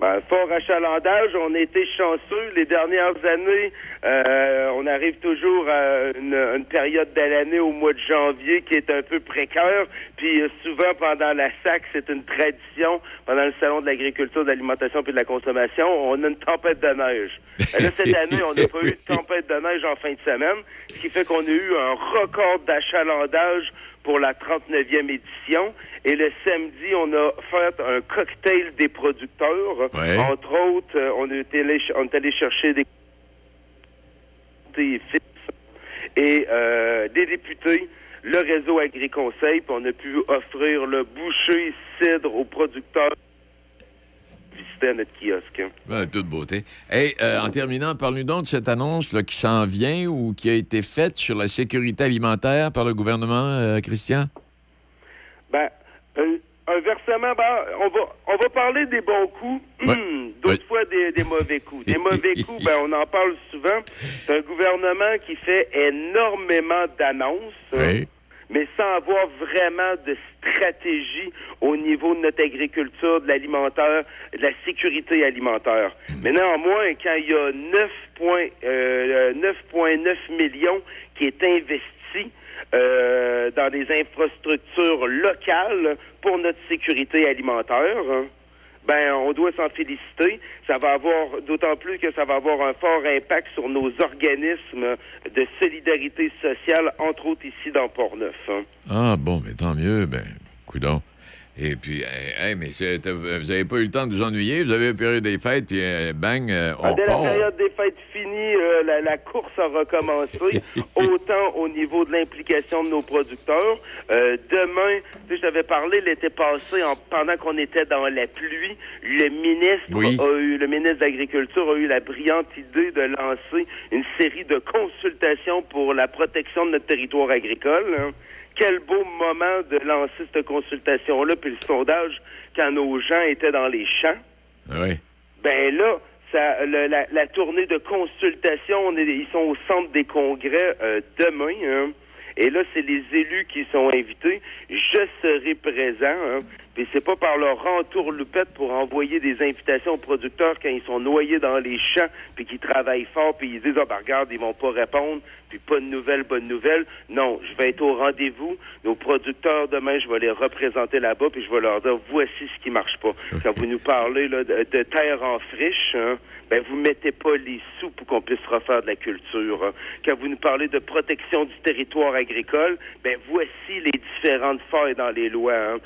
Ben, fort achalandage, on a été chanceux. Les dernières années, euh, on arrive toujours à une, une période de l'année au mois de janvier qui est un peu précaire. Puis euh, souvent, pendant la SAC, c'est une tradition, pendant le Salon de l'agriculture, de l'alimentation puis de la consommation, on a une tempête de neige. Ben là, cette année, on n'a pas eu de [laughs] tempête de neige en fin de semaine, ce qui fait qu'on a eu un record d'achalandage pour la 39e édition. Et le samedi, on a fait un cocktail des producteurs. Ouais. Entre autres, euh, on, est allé, on est allé chercher des et euh, des députés, le réseau Agri-Conseil, puis on a pu offrir le boucher cidre aux producteurs visiter à notre kiosque. Ben, toute beauté. Hey, euh, en terminant, parle-nous donc de cette annonce là, qui s'en vient ou qui a été faite sur la sécurité alimentaire par le gouvernement, euh, Christian? Ben, un, un versement, ben, on va, on va parler des bons coups, hum, d'autres fois des, des mauvais coups. Des mauvais coups, ben, on en parle souvent. C'est un gouvernement qui fait énormément d'annonces. hein, mais sans avoir vraiment de stratégie au niveau de notre agriculture, de l'alimentaire, de la sécurité alimentaire. Mais néanmoins, quand il y a 9 points, euh, 9,9 millions qui est investi euh, dans des infrastructures locales pour notre sécurité alimentaire, hein, ben on doit s'en féliciter. Ça va avoir d'autant plus que ça va avoir un fort impact sur nos organismes de solidarité sociale, entre autres ici dans Port-Neuf. hein. Ah, bon, mais tant mieux. Ben, coudon. Et puis, hey, hey, mais vous n'avez pas eu le temps de vous ennuyer? Vous avez la période des fêtes, puis euh, bang, euh, on Dès la part. période des fêtes finie, euh, la, la course a recommencé, [laughs] autant au niveau de l'implication de nos producteurs. Euh, demain, tu sais, je t'avais parlé l'été passé, en- pendant qu'on était dans la pluie, le ministre Oui. a eu, le ministre de l'Agriculture a eu la brillante idée de lancer une série de consultations pour la protection de notre territoire agricole. hein. Quel beau moment de lancer cette consultation-là, puis le sondage quand nos gens étaient dans les champs. Oui. Ben là, ça, le- la, la tournée de consultation, on est- ils sont au centre des congrès euh, demain. hein. Et là, c'est les élus qui sont invités. Je serai présent. Hein. Puis c'est pas par leur entourloupette pour envoyer des invitations aux producteurs quand ils sont noyés dans les champs, puis qu'ils travaillent fort, puis ils disent ah ben regarde, ils vont pas répondre, puis pas de nouvelles, bonne nouvelle. Non, je vais être au rendez-vous. Nos producteurs demain, je vais les représenter là-bas, puis je vais leur dire voici ce qui marche pas. Quand vous nous parlez là, de, de terre en friche, hein, ben vous mettez pas les sous pour qu'on puisse refaire de la culture. hein. Quand vous nous parlez de protection du territoire agricole, ben voici les différentes failles dans les lois. hein.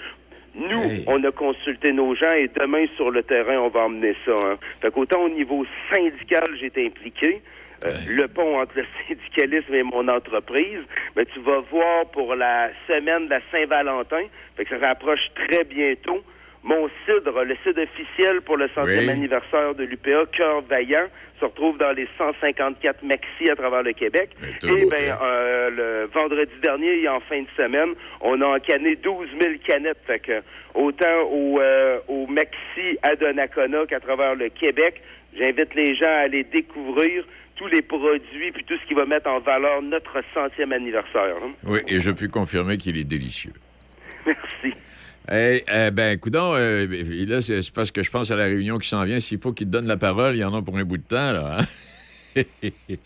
Nous, on a consulté nos gens et demain sur le terrain, on va emmener ça. Hein. Fait qu'autant au niveau syndical, j'ai été impliqué. euh, le pont entre le syndicalisme et mon entreprise, mais tu vas voir pour la semaine de la Saint-Valentin, fait que ça rapproche très bientôt. Mon cidre, le cidre officiel pour le centième Oui. anniversaire de l'UPA, Cœur Vaillant, se retrouve dans les 154 maxi à travers le Québec. Et beau ben, euh, le vendredi dernier et en fin de semaine, on a encanné 12 000 canettes. Fait que autant au, euh, au maxi à Donnacona qu'à travers le Québec, j'invite les gens à aller découvrir tous les produits puis tout ce qui va mettre en valeur notre centième anniversaire. hein. Oui, et je puis confirmer qu'il est délicieux. Merci. Hey, eh ben, coudon, euh, là, c'est parce que je pense à la réunion qui s'en vient. S'il faut qu'il te donne la parole, il y en a pour un bout de temps, là. hein? Hey. [laughs]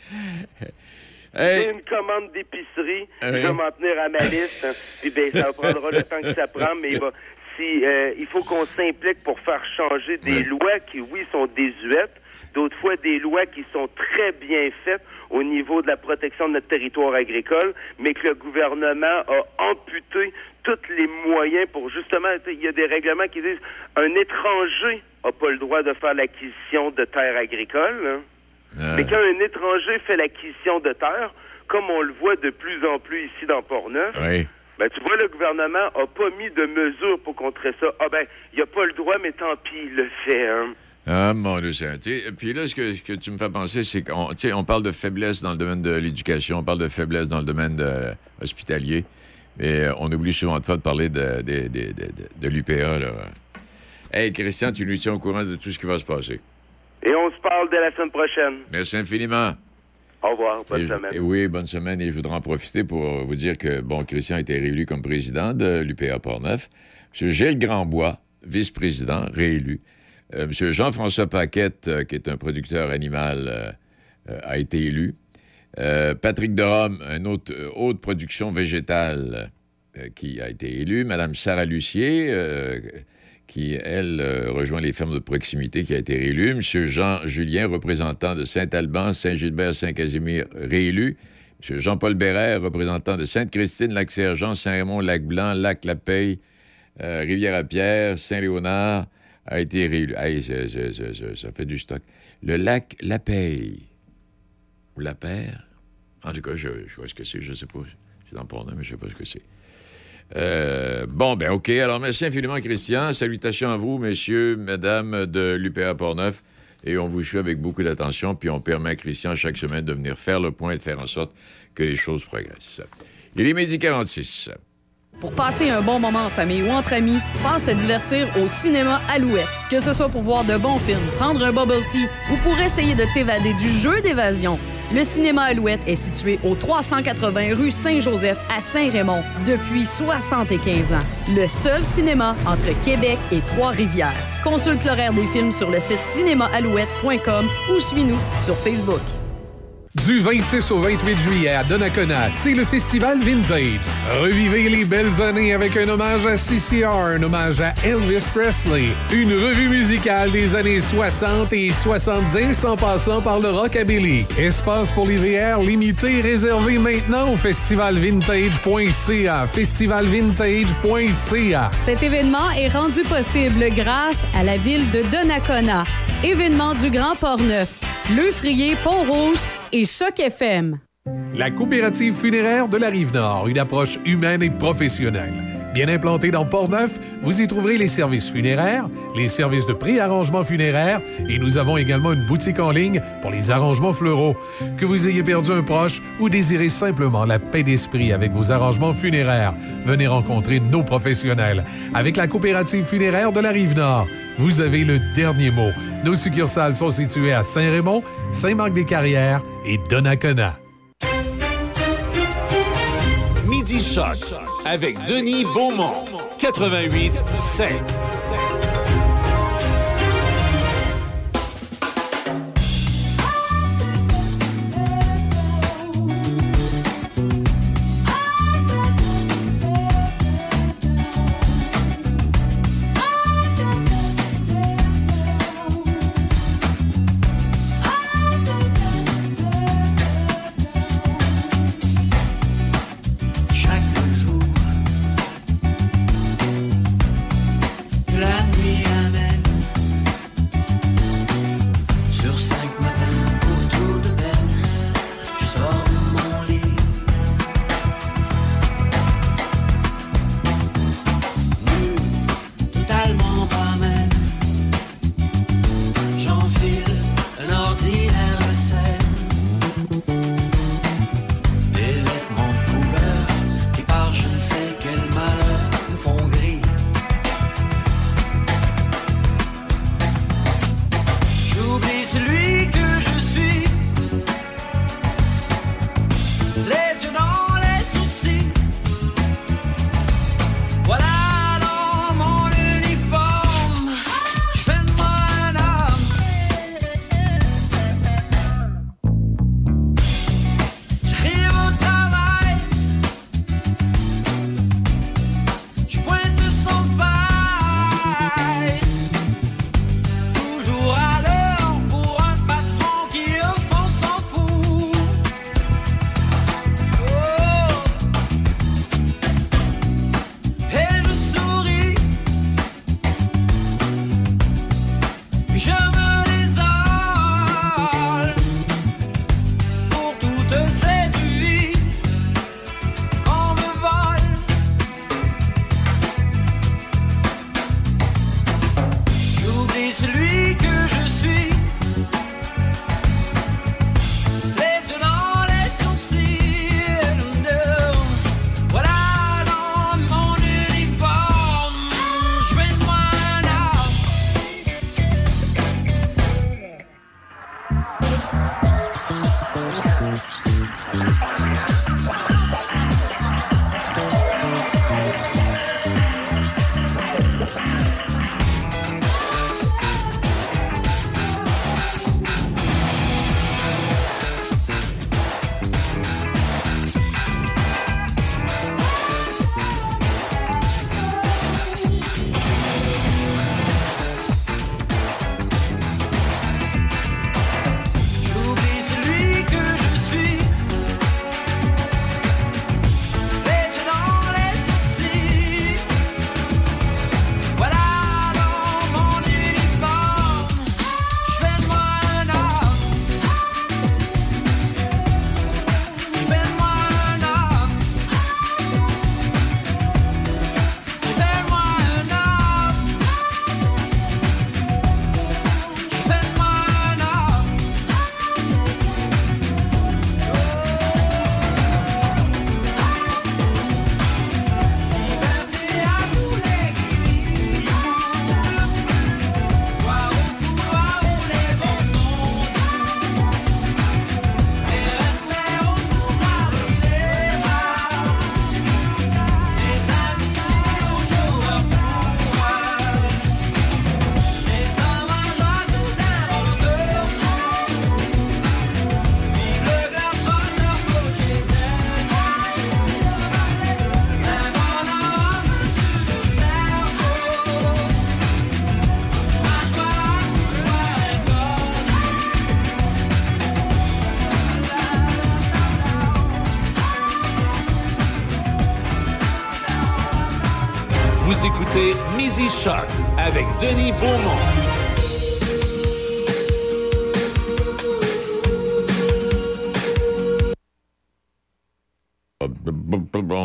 J'ai une commande d'épicerie, Ah je vais m'en tenir à ma liste. hein. Puis ben, ça prendra le temps que ça prend, mais il va- si, euh, il faut qu'on s'implique pour faire changer des lois qui, oui, sont désuètes, d'autres fois des lois qui sont très bien faites au niveau de la protection de notre territoire agricole, mais que le gouvernement a amputé tous les moyens pour justement, il y a des règlements qui disent un étranger n'a pas le droit de faire l'acquisition de terres agricoles. hein. Mais quand un étranger fait l'acquisition de terre, comme on le voit de plus en plus ici dans Port-Neuf, Oui. ben, tu vois, le gouvernement a pas mis de mesures pour contrer ça. Ah ben, il a pas le droit, mais tant pis, il le fait. Hein. Ah, mon Dieu, Puis là, ce que, ce que tu me fais penser, c'est qu'on on parle de faiblesse dans le domaine de l'éducation, on parle de faiblesse dans le domaine de- hospitalier, mais euh, on oublie souvent de fois de parler de, de, de, l'UPA. là. Hey, Christian, tu nous tiens au courant de tout ce qui va se passer. Et on se parle dès la semaine prochaine. Merci infiniment. Au revoir. Bonne Et semaine. et oui, bonne semaine. Et je voudrais en profiter pour vous dire que, bon, Christian a été réélu comme président de l'UPA Portneuf. M. Gilles Grandbois, vice-président, réélu. Euh, M. Jean-François Paquette, euh, qui est un producteur animal, euh, euh, a été élu. Patrick Derome, une autre, haute production végétale, qui a été élu. Madame Sarah Lucier, qui, elle, rejoint les fermes de proximité, qui a été réélu. M. Jean Julien, représentant de Saint-Alban, Saint-Gilbert, Saint-Casimir, réélu. M. Jean-Paul Bérère, représentant de Sainte-Christine, Lac-Sergent, Saint-Raymond, Lac-Blanc, Lac-La-Paye, euh, Rivière-à-Pierre, Saint-Léonard, a été réélu. Ça fait du stock. Le lac La Paye, ou La Paire, en tout cas, je, vois ce que c'est, je ne sais pas. C'est dans Pont-Neuf, mais je ne sais pas ce que c'est. Euh, bon, ben OK. Alors, merci infiniment, Christian. Salutations à vous, messieurs, mesdames de l'UPA Portneuf. Et on vous suit avec beaucoup d'attention, puis on permet à Christian chaque semaine de venir faire le point et de faire en sorte que les choses progressent. Il est midi 46. Pour passer un bon moment en famille ou entre amis, passe te divertir au cinéma Alouette. Que ce soit pour voir de bons films, prendre un bubble tea ou pour essayer de t'évader du jeu d'évasion, le cinéma Alouette est situé au 380 rue Saint-Joseph à Saint-Raymond depuis 75 ans. Le seul cinéma entre Québec et Trois-Rivières. Consulte l'horaire des films sur le site cinémaalouette.com ou suis-nous sur Facebook. Du 26 au 28 juillet à Donnacona, c'est le festival Vintage. Revivez les belles années avec un hommage à CCR, un hommage à Elvis Presley, une revue musicale des années 60 et 70 en passant par le rockabilly. Espace pour les VR limité réservé maintenant au festivalvintage.ca. Festivalvintage.ca. Cet événement est rendu possible grâce à la ville de Donnacona. Événement du Grand Port-Neuf, Le Frier, Pont-Rouge et Choc FM. La coopérative funéraire de la Rive-Nord, une approche humaine et professionnelle. Bien implantée dans Port-Neuf, vous y trouverez les services funéraires, les services de pré-arrangement funéraire et nous avons également une boutique en ligne pour les arrangements fleuraux. Que vous ayez perdu un proche ou désirez simplement la paix d'esprit avec vos arrangements funéraires, venez rencontrer nos professionnels. Avec la coopérative funéraire de la Rive-Nord, vous avez le dernier mot. Nos succursales sont situées à Saint-Raymond, Saint-Marc-des-Carrières et Donnacona. Midi Choc avec Denis Beaumont. 88 5.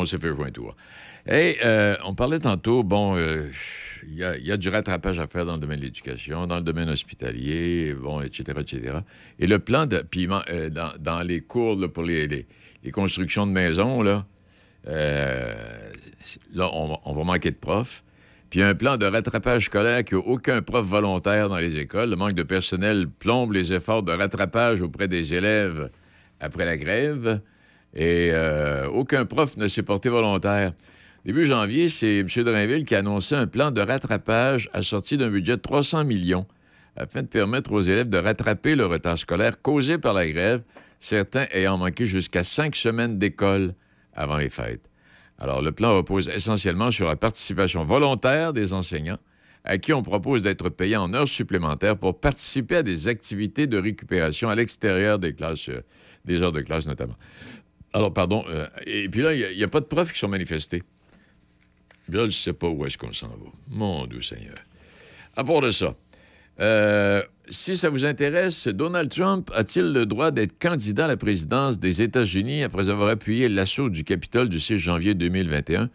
On s'est fait tour. Et euh, on parlait tantôt, bon, euh, il y, a- du rattrapage à faire dans le domaine de l'éducation, dans le domaine hospitalier, bon, etc., etc. Et le plan de piment euh, dans, les cours pour les, constructions de maisons, là, là on, on va manquer de profs. Puis un plan de rattrapage scolaire qui n'a aucun prof volontaire dans les écoles. Le manque de personnel plombe les efforts de rattrapage auprès des élèves après la grève. Et euh, aucun prof ne s'est porté volontaire. Début janvier, c'est M. Drainville qui a annoncé un plan de rattrapage assorti d'un budget de 300 millions afin de permettre aux élèves de rattraper le retard scolaire causé par la grève, certains ayant manqué jusqu'à cinq semaines d'école avant les fêtes. Alors, le plan repose essentiellement sur la participation volontaire des enseignants à qui on propose d'être payés en heures supplémentaires pour participer à des activités de récupération à l'extérieur des classes, euh, des heures de classe notamment. Alors, pardon. euh, et puis là, il n'y a, pas de profs qui sont manifestés. Là, je ne sais pas où est-ce qu'on s'en va. Mon doux Seigneur. À part de ça, euh, si ça vous intéresse, Donald Trump a-t-il le droit d'être candidat à la présidence des États-Unis après avoir appuyé l'assaut du Capitole du 6 janvier 2021?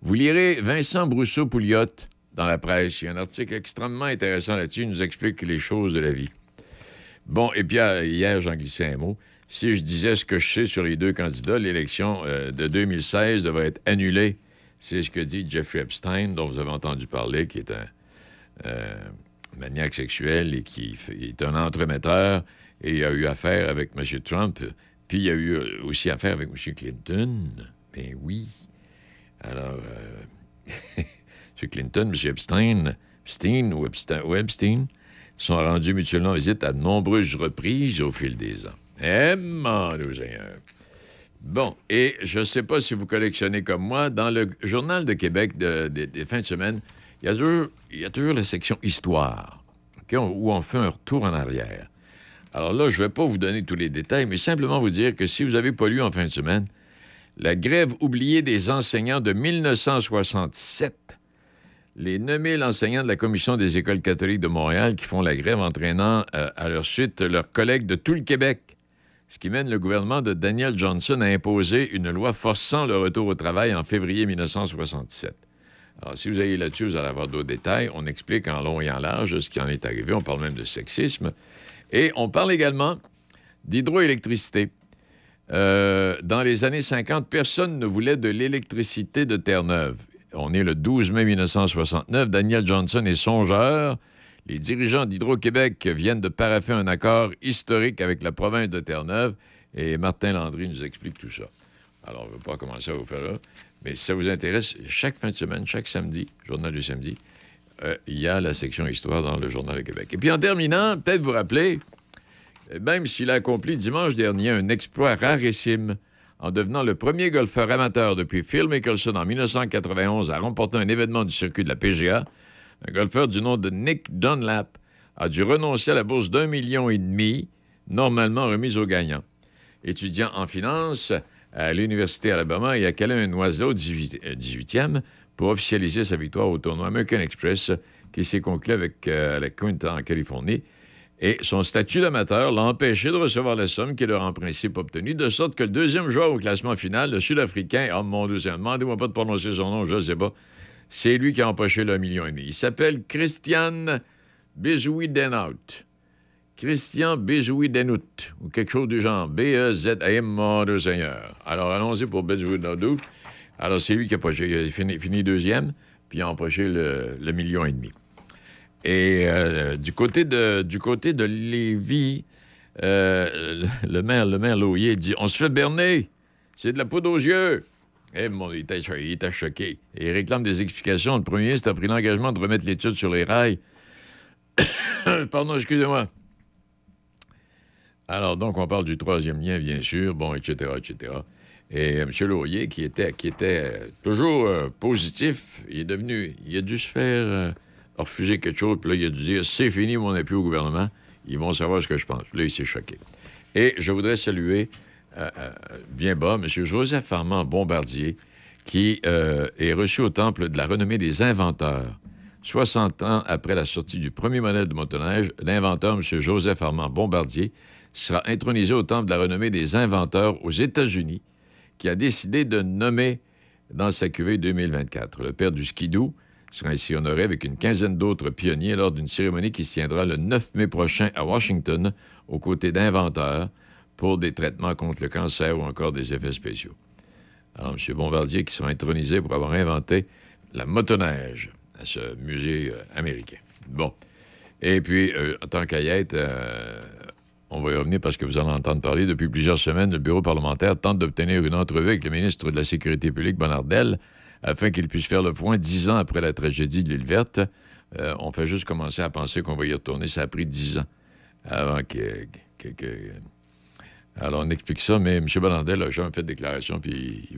Vous lirez Vincent Brousseau-Pouliot dans la presse. Il y a un article extrêmement intéressant là-dessus. Il nous explique les choses de la vie. Bon, et puis hier, j'en glissais un mot. Si je disais ce que je sais sur les deux candidats, l'élection euh, de 2016 devrait être annulée. C'est ce que dit Jeffrey Epstein, dont vous avez entendu parler, qui est un euh, maniaque sexuel et qui est un entremetteur. Et a eu affaire avec M. Trump. Puis il a eu euh, aussi affaire avec M. Clinton. Ben oui. Alors, [laughs] M. Clinton, M. Epstein, Epstein Epstein, ou Epstein sont rendus mutuellement visite à de nombreuses reprises au fil des ans. Eh, mon. Bon, et je ne sais pas si vous collectionnez comme moi, dans le Journal de Québec de- de- des fins de semaine, il y, a toujours, la section Histoire, où on fait un retour en arrière. Alors là, je ne vais pas vous donner tous les détails, mais simplement vous dire que si vous n'avez pas lu en fin de semaine, la grève oubliée des enseignants de 1967, les 9000 enseignants de la Commission des écoles catholiques de Montréal qui font la grève entraînant euh, à leur suite leurs collègues de tout le Québec, ce qui mène le gouvernement de Daniel Johnson à imposer une loi forçant le retour au travail en février 1967. Alors, si vous allez là-dessus, vous allez avoir d'autres détails. On explique en long et en large ce qui en est arrivé. On parle même de sexisme. Et on parle également d'hydroélectricité. Euh, dans les années 50, personne ne voulait de l'électricité de Terre-Neuve. On est le 12 mai 1969. Daniel Johnson est songeur. Les dirigeants d'Hydro-Québec viennent de paraffer un accord historique avec la province de Terre-Neuve et Martin Landry nous explique tout ça. Alors, on ne va pas commencer à vous faire là, mais si ça vous intéresse, chaque fin de semaine, chaque samedi, journal du samedi, euh, il y a la section Histoire dans le Journal de Québec. Et puis en terminant, peut-être vous rappeler, euh, même s'il a accompli dimanche dernier un exploit rarissime en devenant le premier golfeur amateur depuis Phil Mickelson en 1991 à remporter un événement du circuit de la PGA, un golfeur du nom de Nick Dunlap a dû renoncer à la bourse d'un million et demi, normalement remise aux gagnants. Étudiant en finance à l'Université Alabama, il a calé un oiseau 18, euh, 18e pour officialiser sa victoire au tournoi American Express qui s'est conclu avec euh, la Quinta en Californie. Et son statut d'amateur l'a empêché de recevoir la somme qu'il aurait en principe obtenue, de sorte que le deuxième joueur au classement final, le Sud-Africain, oh mon Dieu, demandez-moi pas de prononcer son nom, je ne sais pas, c'est lui qui a empoché le million et demi. Il s'appelle Christian Bezouidenhout. Christian Bezouidenhout, ou quelque chose du genre. B-E-Z-A-M, mon Dieu Seigneur. Alors, allons-y pour Bezouidenhout. Alors, c'est lui qui a fini, deuxième, puis il a empoché le, million et demi. Et euh, du, côté de, du côté de euh, le, maire, le maire dit On se fait berner, c'est de la poudre aux yeux. Eh, mon, il, était, il était choqué. Il réclame des explications. Le premier ministre a pris l'engagement de remettre l'étude sur les rails. [coughs] Pardon, excusez-moi. Alors, donc, on parle du troisième lien, bien sûr, bon, etc., etc. Et M. Laurier, qui était, qui était euh, toujours euh, positif, il est devenu... Il a dû se faire euh, refuser quelque chose, puis là, il a dû dire « C'est fini mon appui au gouvernement, ils vont savoir ce que je pense. » Là, il s'est choqué. Et je voudrais saluer euh, euh, bien bas M. Joseph Armand Bombardier, qui euh, est reçu au Temple de la renommée des inventeurs. 60 ans après la sortie du premier modèle de motoneige, l'inventeur, M. Joseph Armand Bombardier, sera intronisé au Temple de la renommée des inventeurs aux États-Unis, qui a décidé de nommer dans sa cuvée 2024. Le père du skidoo sera ainsi honoré avec une quinzaine d'autres pionniers lors d'une cérémonie qui se tiendra le 9 mai prochain à Washington, aux côtés d'inventeurs pour des traitements contre le cancer ou encore des effets spéciaux. Alors, M. Bombardier qui sera intronisé pour avoir inventé la motoneige à ce musée euh, américain. Bon. Et puis, euh, en tant être, euh, on va y revenir parce que vous allez entendre parler. Depuis plusieurs semaines, le bureau parlementaire tente d'obtenir une entrevue avec le ministre de la Sécurité publique, Bonardel, afin qu'il puisse faire le point dix ans après la tragédie de l'île verte. On fait juste commencer à penser qu'on va y retourner. Ça a pris dix ans avant que- Alors, on explique ça, mais M. Bonardel a jamais fait de déclaration, puis il veut